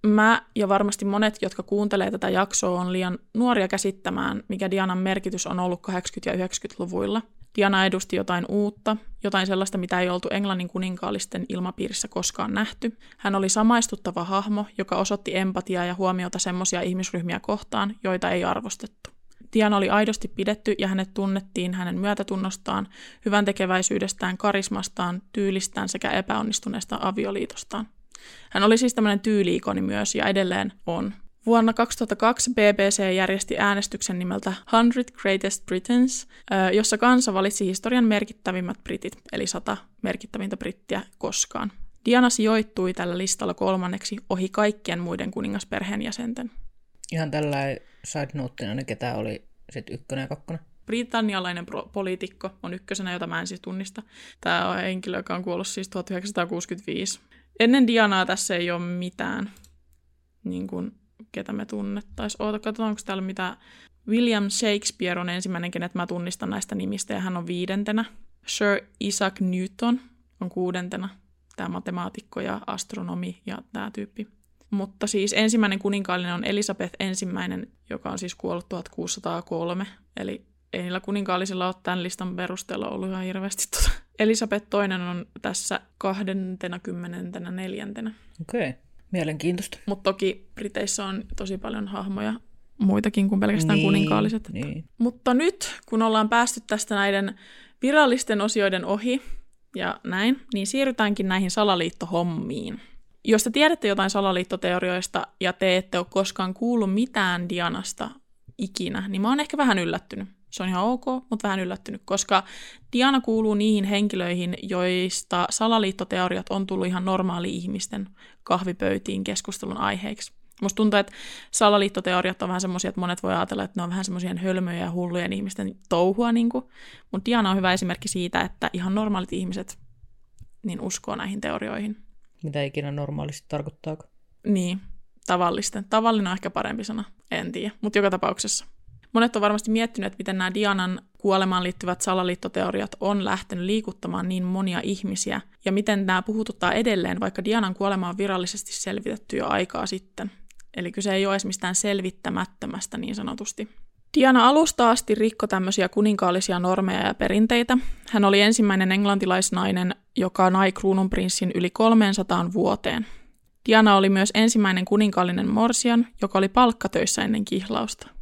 Mä ja varmasti monet, jotka kuuntelee tätä jaksoa, on liian nuoria käsittämään, mikä Dianan merkitys on ollut 80- ja 90-luvuilla. Diana edusti jotain uutta, jotain sellaista, mitä ei oltu Englannin kuninkaallisten ilmapiirissä koskaan nähty. Hän oli samaistuttava hahmo, joka osoitti empatiaa ja huomiota semmoisia ihmisryhmiä kohtaan, joita ei arvostettu. Diana oli aidosti pidetty ja hänet tunnettiin hänen myötätunnostaan, hyvän tekeväisyydestään, karismastaan, tyylistään sekä epäonnistuneesta avioliitostaan. Hän oli siis tämmöinen tyyliikoni myös ja edelleen on. Vuonna 2002 BBC järjesti äänestyksen nimeltä 100 Greatest Britons, jossa kansa valitsi historian merkittävimmät britit, eli sata merkittävintä brittiä koskaan. Diana sijoittui tällä listalla kolmanneksi ohi kaikkien muiden kuningasperheen jäsenten. Ihan tällä side noteina, niin ketä oli sitten ykkönen ja kakkonen? Britannialainen pro- poliitikko on ykkösenä, jota mä en siis tunnista. Tämä on henkilö, joka on kuollut siis 1965. Ennen Dianaa tässä ei ole mitään, niin kuin, ketä me tunnettaisiin. Oota, katsotaan, onko täällä mitä... William Shakespeare on ensimmäinen, kenet mä tunnistan näistä nimistä, ja hän on viidentenä. Sir Isaac Newton on kuudentena. Tämä matemaatikko ja astronomi ja tämä tyyppi. Mutta siis ensimmäinen kuninkaallinen on Elisabeth ensimmäinen, joka on siis kuollut 1603. Eli ei niillä kuninkaallisilla ole tämän listan perusteella ollut ihan hirveästi tuota. Elisabeth toinen on tässä 24. Okei, okay. Mielenkiintoista. Mutta toki Briteissä on tosi paljon hahmoja muitakin kuin pelkästään Niin, kuninkaalliset. niin. Mutta nyt, kun ollaan päästy tästä näiden virallisten osioiden ohi ja näin, niin siirrytäänkin näihin salaliittohommiin. Jos te tiedätte jotain salaliittoteorioista ja te ette ole koskaan kuullut mitään Dianasta ikinä, niin mä oon ehkä vähän yllättynyt. Se on ihan ok, mutta vähän yllättynyt, koska Diana kuuluu niihin henkilöihin, joista salaliittoteoriat on tullut ihan normaali ihmisten kahvipöytiin keskustelun aiheeksi. Musta tuntuu, että salaliittoteoriat on vähän semmoisia, että monet voi ajatella, että ne on vähän semmoisia hölmöjä ja hulluja ihmisten touhua, niin mutta Diana on hyvä esimerkki siitä, että ihan normaalit ihmiset niin uskoo näihin teorioihin. Mitä ikinä normaalisti tarkoittaako? Niin, tavallisten. Tavallinen on ehkä parempi sana, en tiedä, mutta joka tapauksessa. Monet on varmasti miettinyt, että miten nämä Dianan kuolemaan liittyvät salaliittoteoriat on lähtenyt liikuttamaan niin monia ihmisiä, ja miten nämä puhututtaa edelleen, vaikka Dianan kuolema on virallisesti selvitetty jo aikaa sitten. Eli kyse ei ole edes mistään selvittämättömästä niin sanotusti. Diana alusta asti rikko tämmöisiä kuninkaallisia normeja ja perinteitä. Hän oli ensimmäinen englantilaisnainen, joka nai kruununprinssin yli 300 vuoteen. Diana oli myös ensimmäinen kuninkaallinen morsian, joka oli palkkatöissä ennen kihlausta.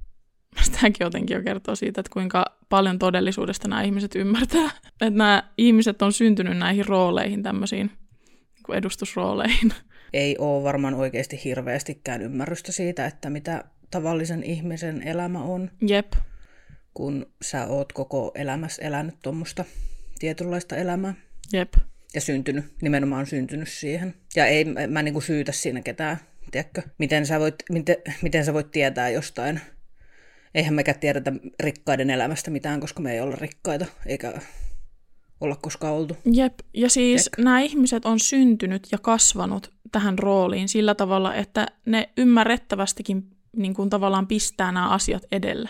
Tämäkin jotenkin jo kertoo siitä, että kuinka paljon todellisuudesta nämä ihmiset ymmärtää. Että nämä ihmiset on syntynyt näihin rooleihin, tämmöisiin niin edustusrooleihin. Ei ole varmaan oikeasti hirveästikään ymmärrystä siitä, että mitä tavallisen ihmisen elämä on. Jep. Kun sä oot koko elämässä elänyt tuommoista tietynlaista elämää. Jep. Ja syntynyt, nimenomaan syntynyt siihen. Ja ei mä niinku syytä siinä ketään, tiedätkö? Miten sä voit, miten, miten sä voit tietää jostain eihän mekään tiedetä rikkaiden elämästä mitään, koska me ei olla rikkaita, eikä olla koskaan oltu. Jep, ja siis Tek. nämä ihmiset on syntynyt ja kasvanut tähän rooliin sillä tavalla, että ne ymmärrettävästikin niin kuin tavallaan pistää nämä asiat edelle.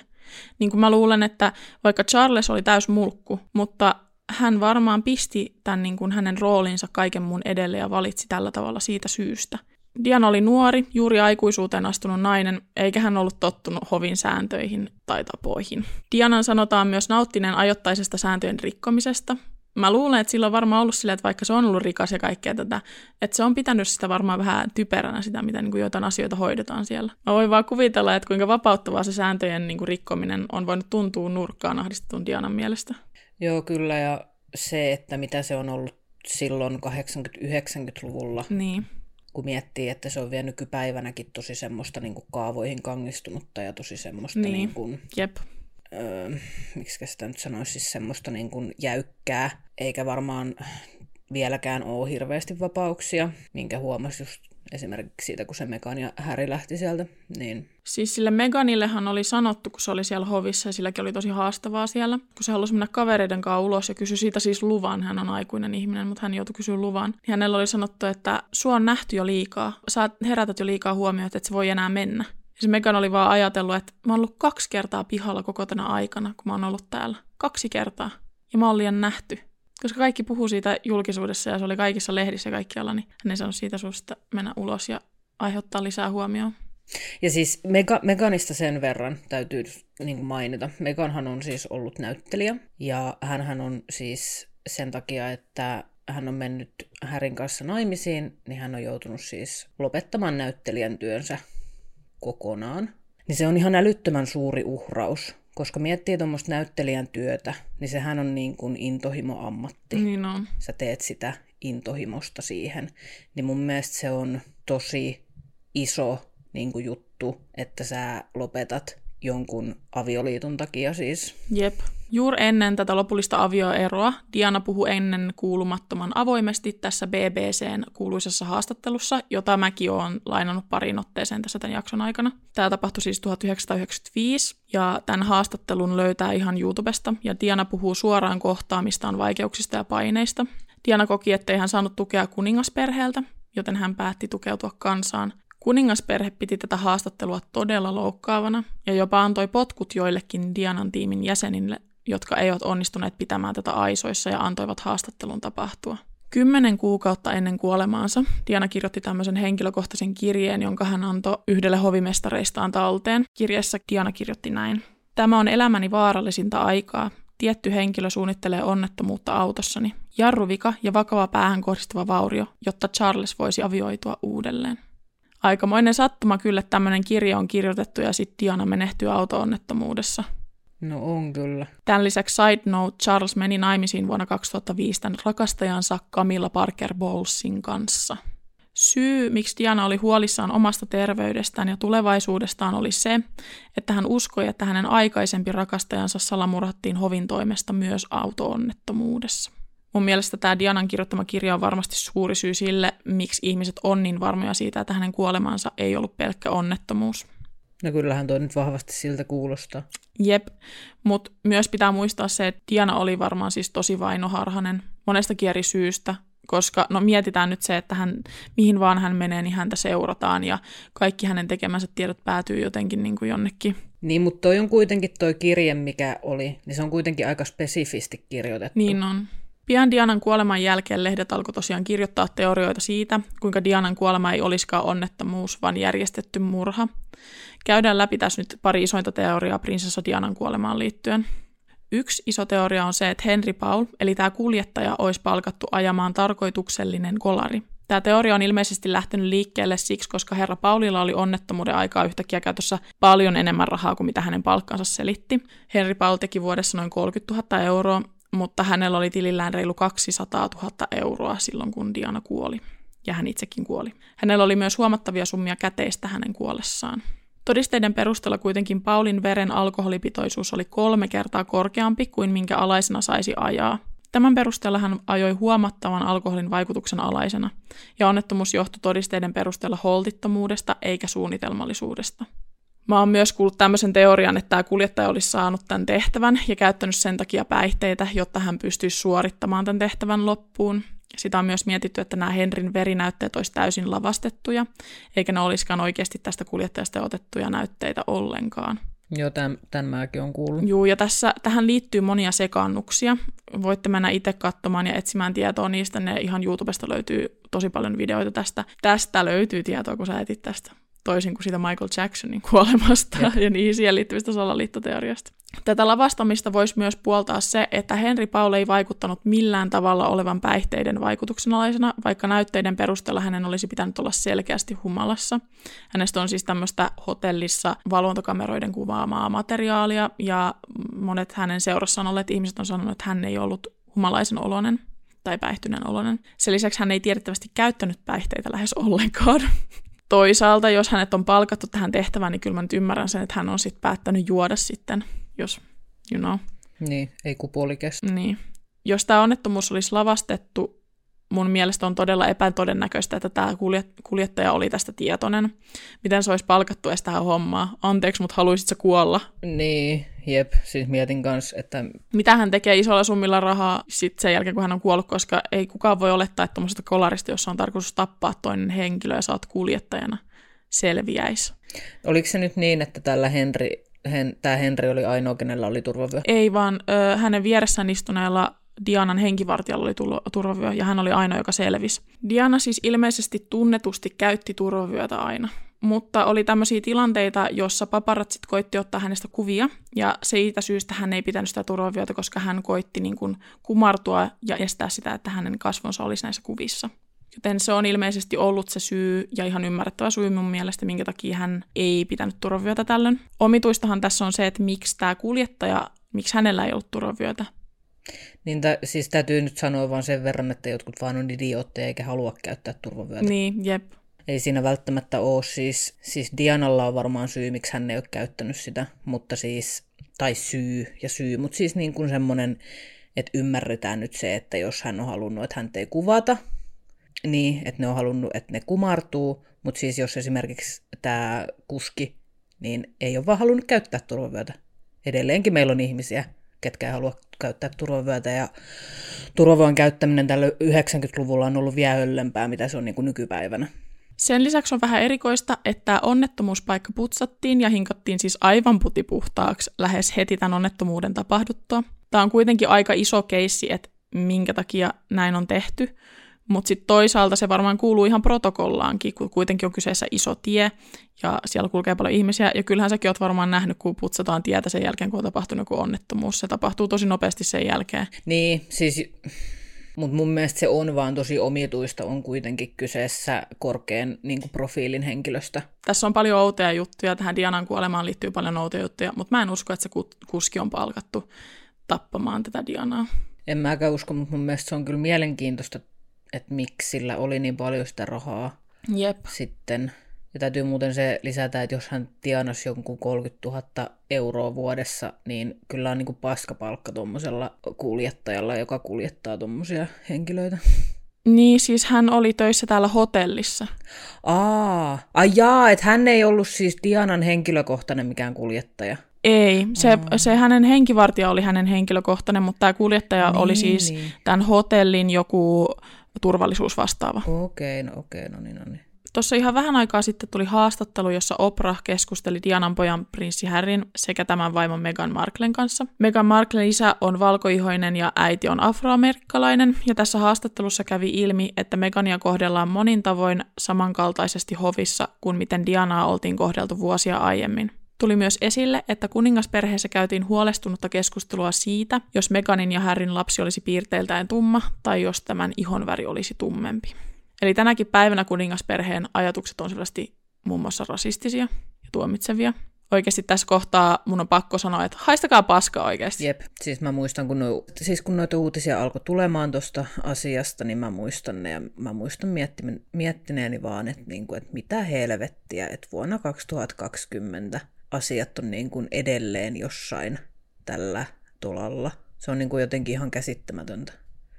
Niin kuin mä luulen, että vaikka Charles oli täys mulkku, mutta hän varmaan pisti tämän niin kuin hänen roolinsa kaiken muun edelle ja valitsi tällä tavalla siitä syystä. Diana oli nuori, juuri aikuisuuteen astunut nainen, eikä hän ollut tottunut hovin sääntöihin tai tapoihin. Dianan sanotaan myös nauttineen ajoittaisesta sääntöjen rikkomisesta. Mä luulen, että sillä on varmaan ollut silleen, että vaikka se on ollut rikas ja kaikkea tätä, että se on pitänyt sitä varmaan vähän typeränä sitä, miten niin jotain asioita hoidetaan siellä. Mä voin vaan kuvitella, että kuinka vapauttavaa se sääntöjen niin kuin rikkominen on voinut tuntua nurkkaan ahdistetun Dianan mielestä. Joo, kyllä, ja se, että mitä se on ollut silloin 80-90-luvulla. Niin kun miettii, että se on vielä nykypäivänäkin tosi semmoista niin kuin kaavoihin kangistunutta ja tosi semmoista niin, niin kuin, Jep. Öö, miksi sitä nyt sanoisi, siis semmoista niin kuin jäykkää, eikä varmaan vieläkään ole hirveästi vapauksia, minkä huomasi just esimerkiksi siitä, kun se Megan ja Harry lähti sieltä. Niin... Siis sille Meganillehan oli sanottu, kun se oli siellä hovissa ja silläkin oli tosi haastavaa siellä, kun se halusi mennä kavereiden kanssa ulos ja kysyi siitä siis luvan. Hän on aikuinen ihminen, mutta hän joutui kysyä luvan. Niin hänellä oli sanottu, että sua on nähty jo liikaa. Sä herätät jo liikaa huomioon, että se voi enää mennä. Ja se Megan oli vaan ajatellut, että mä oon ollut kaksi kertaa pihalla koko tänä aikana, kun mä oon ollut täällä. Kaksi kertaa. Ja mä oon liian nähty koska kaikki puhuu siitä julkisuudessa ja se oli kaikissa lehdissä kaikkialla, niin ei saanut siitä suusta mennä ulos ja aiheuttaa lisää huomioon. Ja siis Mega, Meganista sen verran täytyy niin kuin mainita. Meganhan on siis ollut näyttelijä ja hän on siis sen takia, että hän on mennyt Härin kanssa naimisiin, niin hän on joutunut siis lopettamaan näyttelijän työnsä kokonaan. Niin se on ihan älyttömän suuri uhraus koska miettii tuommoista näyttelijän työtä, niin sehän on niin kuin intohimo-ammatti. Niin on. Sä teet sitä intohimosta siihen. Niin mun mielestä se on tosi iso niin kuin juttu, että sä lopetat jonkun avioliiton takia siis. Jep. Juuri ennen tätä lopullista avioeroa Diana puhui ennen kuulumattoman avoimesti tässä BBCn kuuluisessa haastattelussa, jota mäkin olen lainannut pariin otteeseen tässä tämän jakson aikana. Tämä tapahtui siis 1995 ja tämän haastattelun löytää ihan YouTubesta ja Diana puhuu suoraan kohtaamistaan vaikeuksista ja paineista. Diana koki, ettei hän saanut tukea kuningasperheeltä, joten hän päätti tukeutua kansaan Kuningasperhe piti tätä haastattelua todella loukkaavana ja jopa antoi potkut joillekin Dianan tiimin jäsenille, jotka eivät onnistuneet pitämään tätä aisoissa ja antoivat haastattelun tapahtua. Kymmenen kuukautta ennen kuolemaansa Diana kirjoitti tämmöisen henkilökohtaisen kirjeen, jonka hän antoi yhdelle hovimestareistaan talteen. Kirjassa Diana kirjoitti näin. Tämä on elämäni vaarallisinta aikaa. Tietty henkilö suunnittelee onnettomuutta autossani. Jarruvika ja vakava päähän kohdistuva vaurio, jotta Charles voisi avioitua uudelleen. Aikamoinen sattuma kyllä, tämmöinen kirja on kirjoitettu ja sitten Diana menehtyy auto-onnettomuudessa. No on kyllä. Tämän lisäksi side note, Charles meni naimisiin vuonna 2005 tämän rakastajansa Camilla Parker Bowlesin kanssa. Syy, miksi Diana oli huolissaan omasta terveydestään ja tulevaisuudestaan, oli se, että hän uskoi, että hänen aikaisempi rakastajansa salamurhattiin hovin toimesta myös auto-onnettomuudessa. Mun mielestä tämä Dianan kirjoittama kirja on varmasti suuri syy sille, miksi ihmiset on niin varmoja siitä, että hänen kuolemansa ei ollut pelkkä onnettomuus. No kyllähän toi nyt vahvasti siltä kuulostaa. Jep, mutta myös pitää muistaa se, että Diana oli varmaan siis tosi vainoharhanen monesta eri syystä, koska no mietitään nyt se, että hän, mihin vaan hän menee, niin häntä seurataan ja kaikki hänen tekemänsä tiedot päätyy jotenkin niin kuin jonnekin Niin, mutta toi on kuitenkin toi kirje, mikä oli, niin se on kuitenkin aika spesifisti kirjoitettu. Niin on. Pian Dianan kuoleman jälkeen lehdet alkoi tosiaan kirjoittaa teorioita siitä, kuinka Dianan kuolema ei olisikaan onnettomuus, vaan järjestetty murha. Käydään läpi tässä nyt pari isointa teoriaa prinsessa Dianan kuolemaan liittyen. Yksi iso teoria on se, että Henry Paul, eli tämä kuljettaja, olisi palkattu ajamaan tarkoituksellinen kolari. Tämä teoria on ilmeisesti lähtenyt liikkeelle siksi, koska herra Paulilla oli onnettomuuden aikaa yhtäkkiä käytössä paljon enemmän rahaa kuin mitä hänen palkkansa selitti. Henry Paul teki vuodessa noin 30 000 euroa, mutta hänellä oli tilillään reilu 200 000 euroa silloin, kun Diana kuoli. Ja hän itsekin kuoli. Hänellä oli myös huomattavia summia käteistä hänen kuollessaan. Todisteiden perusteella kuitenkin Paulin veren alkoholipitoisuus oli kolme kertaa korkeampi kuin minkä alaisena saisi ajaa. Tämän perusteella hän ajoi huomattavan alkoholin vaikutuksen alaisena, ja onnettomuus johtui todisteiden perusteella holtittomuudesta eikä suunnitelmallisuudesta. Mä oon myös kuullut tämmöisen teorian, että tämä kuljettaja olisi saanut tämän tehtävän ja käyttänyt sen takia päihteitä, jotta hän pystyisi suorittamaan tämän tehtävän loppuun. Sitä on myös mietitty, että nämä Henrin verinäytteet olisi täysin lavastettuja, eikä ne olisikaan oikeasti tästä kuljettajasta otettuja näytteitä ollenkaan. Joo, tämän, tämän mäkin on kuullut. Joo, ja tässä, tähän liittyy monia sekaannuksia. Voitte mennä itse katsomaan ja etsimään tietoa niistä. Ne ihan YouTubesta löytyy tosi paljon videoita tästä. Tästä löytyy tietoa, kun sä etit tästä toisin kuin siitä Michael Jacksonin kuolemasta ja, ja niihin siihen liittyvistä salaliittoteoriasta. Tätä lavastamista voisi myös puoltaa se, että Henry Paul ei vaikuttanut millään tavalla olevan päihteiden vaikutuksen alaisena, vaikka näytteiden perusteella hänen olisi pitänyt olla selkeästi humalassa. Hänestä on siis tämmöistä hotellissa valvontakameroiden kuvaamaa materiaalia, ja monet hänen seurassaan olleet ihmiset on sanonut, että hän ei ollut humalaisen oloinen tai päihtyneen oloinen. Sen lisäksi hän ei tiedettävästi käyttänyt päihteitä lähes ollenkaan. Toisaalta, jos hänet on palkattu tähän tehtävään, niin kyllä mä nyt ymmärrän sen, että hän on sitten päättänyt juoda sitten, jos, you know. Niin, ei kupuoli kestä. Niin. Jos tämä onnettomuus olisi lavastettu, mun mielestä on todella epätodennäköistä, että tämä kuljettaja oli tästä tietoinen. Miten se olisi palkattu edes tähän hommaa? Anteeksi, mutta haluaisitko kuolla? Niin, Jep, siis mietin kanssa, että... Mitä hän tekee isolla summilla rahaa sitten sen jälkeen, kun hän on kuollut, koska ei kukaan voi olettaa, että tuommoisesta kolarista, jossa on tarkoitus tappaa toinen henkilö ja sä oot kuljettajana, selviäisi. Oliko se nyt niin, että tällä Henry, hen, tämä Henry oli ainoa, kenellä oli turvavyö? Ei, vaan ö, hänen vieressään istuneella Dianan henkivartijalla oli turvavyö ja hän oli ainoa, joka selvisi. Diana siis ilmeisesti tunnetusti käytti turvavyötä aina mutta oli tämmöisiä tilanteita, jossa paparatsit koitti ottaa hänestä kuvia, ja siitä syystä hän ei pitänyt sitä turvavyötä, koska hän koitti niin kuin kumartua ja estää sitä, että hänen kasvonsa olisi näissä kuvissa. Joten se on ilmeisesti ollut se syy, ja ihan ymmärrettävä syy mun mielestä, minkä takia hän ei pitänyt turvavyötä tällöin. Omituistahan tässä on se, että miksi tämä kuljettaja, miksi hänellä ei ollut turvavyötä. Niin t- siis täytyy nyt sanoa vaan sen verran, että jotkut vaan on idiootteja eikä halua käyttää turvavyötä. Niin, jep ei siinä välttämättä ole siis, siis Dianalla on varmaan syy, miksi hän ei ole käyttänyt sitä, mutta siis, tai syy ja syy, mutta siis niin kuin semmoinen, että ymmärretään nyt se, että jos hän on halunnut, että hän ei kuvata, niin, että ne on halunnut, että ne kumartuu, mutta siis jos esimerkiksi tämä kuski, niin ei ole vaan halunnut käyttää turvavyötä. Edelleenkin meillä on ihmisiä, ketkä ei halua käyttää turvavyötä ja turvavyön käyttäminen tällä 90-luvulla on ollut vielä höllempää, mitä se on niin kuin nykypäivänä. Sen lisäksi on vähän erikoista, että onnettomuuspaikka putsattiin ja hinkattiin siis aivan putipuhtaaksi lähes heti tämän onnettomuuden tapahduttua. Tämä on kuitenkin aika iso keissi, että minkä takia näin on tehty, mutta sitten toisaalta se varmaan kuuluu ihan protokollaankin, kun kuitenkin on kyseessä iso tie ja siellä kulkee paljon ihmisiä. Ja kyllähän säkin oot varmaan nähnyt, kun putsataan tietä sen jälkeen, kun on tapahtunut joku onnettomuus. Se tapahtuu tosi nopeasti sen jälkeen. Niin, siis mutta mun mielestä se on vaan tosi omituista, on kuitenkin kyseessä korkean niin kuin profiilin henkilöstä. Tässä on paljon outoja juttuja, tähän Dianan kuolemaan liittyy paljon outoja juttuja, mutta mä en usko, että se kuski on palkattu tappamaan tätä Dianaa. En mäkään usko, mutta mun mielestä se on kyllä mielenkiintoista, että miksi sillä oli niin paljon sitä rahaa. Jep. Sitten ja täytyy muuten se lisätä, että jos hän tienasi jonkun 30 000 euroa vuodessa, niin kyllä on niin kuin paskapalkka tuommoisella kuljettajalla, joka kuljettaa tuommoisia henkilöitä. Niin, siis hän oli töissä täällä hotellissa. Aa, ai jaa, että hän ei ollut siis Dianan henkilökohtainen mikään kuljettaja. Ei, se, se hänen henkivartija oli hänen henkilökohtainen, mutta tämä kuljettaja niin, oli siis niin. tämän hotellin joku turvallisuusvastaava. Okei, okay, no okei, okay, no niin, no niin Tuossa ihan vähän aikaa sitten tuli haastattelu, jossa Oprah keskusteli Dianan pojan prinssi Harryn sekä tämän vaimon Meghan Marklen kanssa. Meghan Marklen isä on valkoihoinen ja äiti on afroamerikkalainen, ja tässä haastattelussa kävi ilmi, että Megania kohdellaan monin tavoin samankaltaisesti hovissa kuin miten Dianaa oltiin kohdeltu vuosia aiemmin. Tuli myös esille, että kuningasperheessä käytiin huolestunutta keskustelua siitä, jos Meganin ja Harryn lapsi olisi piirteiltään tumma tai jos tämän ihonväri olisi tummempi. Eli tänäkin päivänä kuningasperheen ajatukset on selvästi muun muassa rasistisia ja tuomitsevia. Oikeasti tässä kohtaa mun on pakko sanoa, että haistakaa paska oikeasti. Jep, siis mä muistan, kun, no, siis kun noita uutisia alkoi tulemaan tuosta asiasta, niin mä muistan ne ja mä muistan miettineeni vaan, että, niin kuin, että mitä helvettiä, että vuonna 2020 asiat on niin kuin edelleen jossain tällä tolalla. Se on niin kuin jotenkin ihan käsittämätöntä.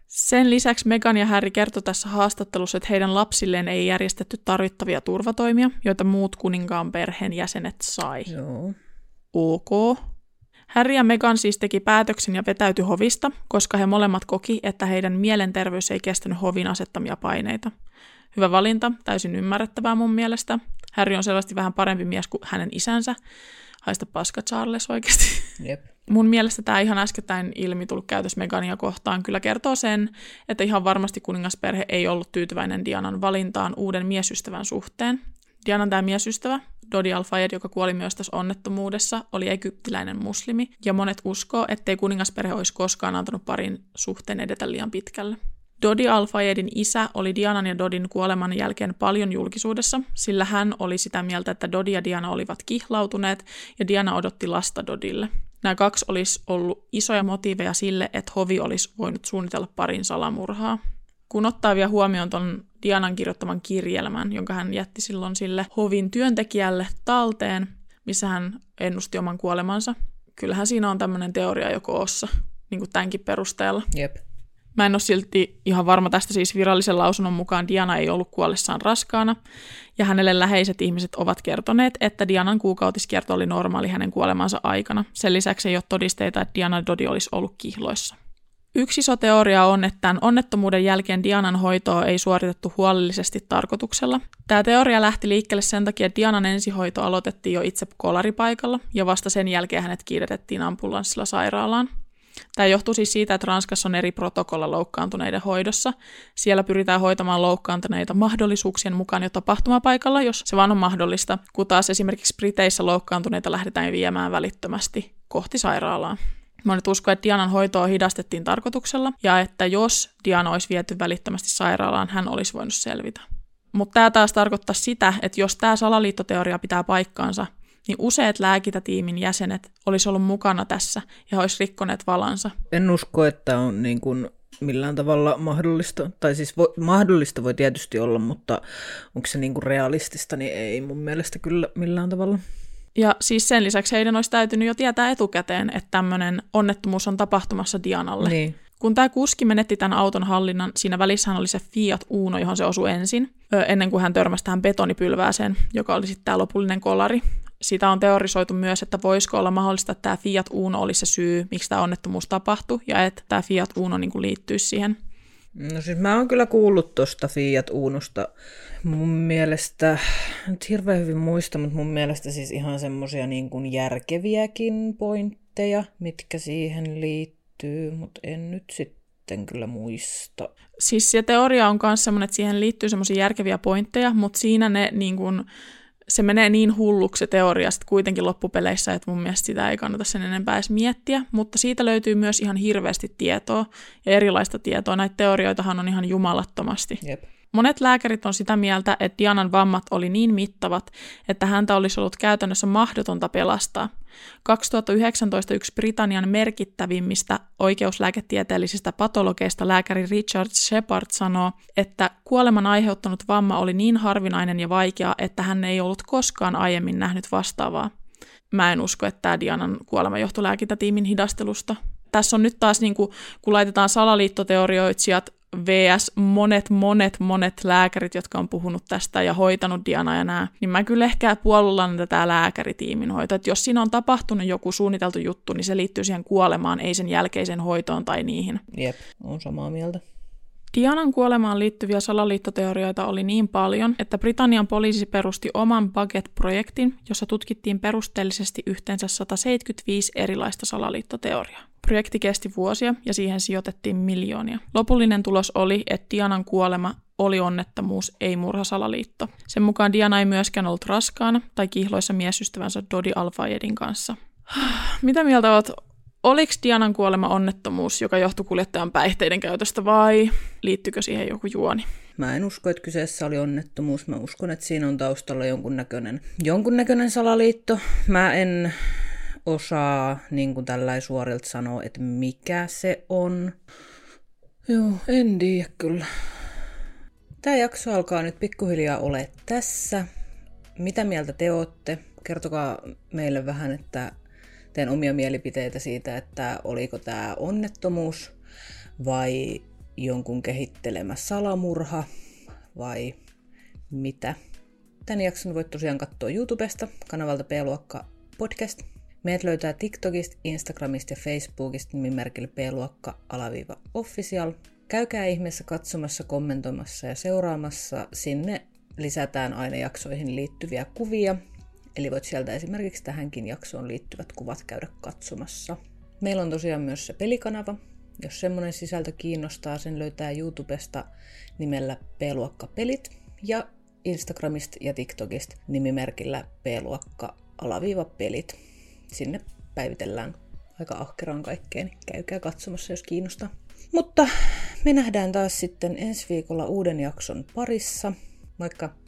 Sen lisäksi Megan ja Harry kertoi tässä haastattelussa, että heidän lapsilleen ei järjestetty tarvittavia turvatoimia, joita muut kuninkaan perheen jäsenet sai. Joo. Ok. Harry ja Megan siis teki päätöksen ja vetäytyi hovista, koska he molemmat koki, että heidän mielenterveys ei kestänyt hovin asettamia paineita. Hyvä valinta, täysin ymmärrettävää mun mielestä. Harry on selvästi vähän parempi mies kuin hänen isänsä. Haista paska Charles oikeasti. Jep. Mun mielestä tämä ihan äskettäin ilmi tullut käytös Megania kohtaan kyllä kertoo sen, että ihan varmasti kuningasperhe ei ollut tyytyväinen Dianan valintaan uuden miesystävän suhteen. Dianan tämä miesystävä, Dodi Al-Fayed, joka kuoli myös tässä onnettomuudessa, oli egyptiläinen muslimi, ja monet uskoo, ettei kuningasperhe olisi koskaan antanut parin suhteen edetä liian pitkälle. Dodi Al-Fayedin isä oli Dianan ja Dodin kuoleman jälkeen paljon julkisuudessa, sillä hän oli sitä mieltä, että Dodi ja Diana olivat kihlautuneet ja Diana odotti lasta Dodille. Nämä kaksi olisi ollut isoja motiiveja sille, että Hovi olisi voinut suunnitella parin salamurhaa. Kun ottaa vielä huomioon tuon Dianan kirjoittaman kirjelmän, jonka hän jätti silloin sille Hovin työntekijälle talteen, missä hän ennusti oman kuolemansa, kyllähän siinä on tämmöinen teoria jo koossa, niin kuin tämänkin perusteella. Jep. Mä en ole silti ihan varma tästä siis virallisen lausunnon mukaan Diana ei ollut kuollessaan raskaana, ja hänelle läheiset ihmiset ovat kertoneet, että Dianan kuukautiskierto oli normaali hänen kuolemansa aikana. Sen lisäksi ei ole todisteita, että Diana Dodi olisi ollut kihloissa. Yksi iso teoria on, että tämän onnettomuuden jälkeen Dianan hoitoa ei suoritettu huolellisesti tarkoituksella. Tämä teoria lähti liikkeelle sen takia, että Dianan ensihoito aloitettiin jo itse kolaripaikalla, ja vasta sen jälkeen hänet kiiretettiin ambulanssilla sairaalaan. Tämä johtuu siis siitä, että Ranskassa on eri protokolla loukkaantuneiden hoidossa. Siellä pyritään hoitamaan loukkaantuneita mahdollisuuksien mukaan jo tapahtumapaikalla, jos se vaan on mahdollista, kun taas esimerkiksi Briteissä loukkaantuneita lähdetään viemään välittömästi kohti sairaalaa. Monet uskoo, että Dianan hoitoa hidastettiin tarkoituksella, ja että jos Diana olisi viety välittömästi sairaalaan, hän olisi voinut selvitä. Mutta tämä taas tarkoittaa sitä, että jos tämä salaliittoteoria pitää paikkaansa, niin useat lääkintätiimin jäsenet olisi ollut mukana tässä ja olisi rikkoneet valansa. En usko, että on niin kuin millään tavalla mahdollista, tai siis voi, mahdollista voi tietysti olla, mutta onko se niin kuin realistista, niin ei mun mielestä kyllä millään tavalla. Ja siis sen lisäksi heidän olisi täytynyt jo tietää etukäteen, että tämmöinen onnettomuus on tapahtumassa Dianalle. Niin. Kun tämä kuski menetti tämän auton hallinnan, siinä välissä oli se Fiat Uno, johon se osui ensin, ennen kuin hän törmäsi tähän betonipylvääseen, joka oli sitten tämä lopullinen kolari sitä on teorisoitu myös, että voisiko olla mahdollista, että tämä Fiat Uno olisi se syy, miksi tämä onnettomuus tapahtui, ja että tämä Fiat Uno niin liittyisi siihen. No siis mä oon kyllä kuullut tuosta Fiat Unosta. Mun mielestä, nyt hirveän hyvin muista, mutta mun mielestä siis ihan semmosia niin kuin järkeviäkin pointteja, mitkä siihen liittyy, mutta en nyt sitten kyllä muista. Siis se teoria on myös semmoinen, että siihen liittyy semmoisia järkeviä pointteja, mutta siinä ne niin kuin, se menee niin hulluksi se teoria sitten kuitenkin loppupeleissä, että mun mielestä sitä ei kannata sen enempää edes miettiä, mutta siitä löytyy myös ihan hirveästi tietoa ja erilaista tietoa. Näitä teorioitahan on ihan jumalattomasti. Jep. Monet lääkärit on sitä mieltä, että Dianan vammat oli niin mittavat, että häntä olisi ollut käytännössä mahdotonta pelastaa. 2019 yksi Britannian merkittävimmistä oikeuslääketieteellisistä patologeista lääkäri Richard Shepard sanoo, että kuoleman aiheuttanut vamma oli niin harvinainen ja vaikea, että hän ei ollut koskaan aiemmin nähnyt vastaavaa. Mä en usko, että tämä Dianan kuolema johtui lääkintätiimin hidastelusta. Tässä on nyt taas, niin kuin, kun laitetaan salaliittoteorioitsijat VS monet, monet, monet lääkärit, jotka on puhunut tästä ja hoitanut Diana ja nää, niin mä kyllä ehkä puolullan tätä lääkäritiimin hoitoa. Että jos siinä on tapahtunut joku suunniteltu juttu, niin se liittyy siihen kuolemaan, ei sen jälkeisen hoitoon tai niihin. Jep, on samaa mieltä. Dianan kuolemaan liittyviä salaliittoteorioita oli niin paljon, että Britannian poliisi perusti oman Bucket-projektin, jossa tutkittiin perusteellisesti yhteensä 175 erilaista salaliittoteoriaa. Projekti kesti vuosia ja siihen sijoitettiin miljoonia. Lopullinen tulos oli, että Dianan kuolema oli onnettomuus, ei murhasalaliitto. Sen mukaan Diana ei myöskään ollut raskaana tai kihloissa miesystävänsä Dodi Alfayedin kanssa. Mitä mieltä oot Oliko Dianan kuolema onnettomuus, joka johtui kuljettajan päihteiden käytöstä vai liittyykö siihen joku juoni? Mä en usko, että kyseessä oli onnettomuus. Mä uskon, että siinä on taustalla jonkunnäköinen, jonkunnäköinen salaliitto. Mä en osaa niin kuin tällä suorilta sanoa, että mikä se on. Joo, en tiedä kyllä. Tämä jakso alkaa nyt pikkuhiljaa ole tässä. Mitä mieltä te olette? Kertokaa meille vähän, että teen omia mielipiteitä siitä, että oliko tämä onnettomuus vai jonkun kehittelemä salamurha vai mitä. Tän jakson voit tosiaan katsoa YouTubesta kanavalta P-luokka podcast. Meidät löytää TikTokista, Instagramista ja Facebookista nimimerkillä P-luokka alaviiva official. Käykää ihmeessä katsomassa, kommentoimassa ja seuraamassa. Sinne lisätään aina jaksoihin liittyviä kuvia Eli voit sieltä esimerkiksi tähänkin jaksoon liittyvät kuvat käydä katsomassa. Meillä on tosiaan myös se pelikanava. Jos semmoinen sisältö kiinnostaa, sen löytää YouTubesta nimellä P-luokka pelit ja Instagramista ja TikTokista nimimerkillä P-luokka alaviiva pelit. Sinne päivitellään aika ahkeraan kaikkeen. Käykää katsomassa, jos kiinnostaa. Mutta me nähdään taas sitten ensi viikolla uuden jakson parissa. Moikka!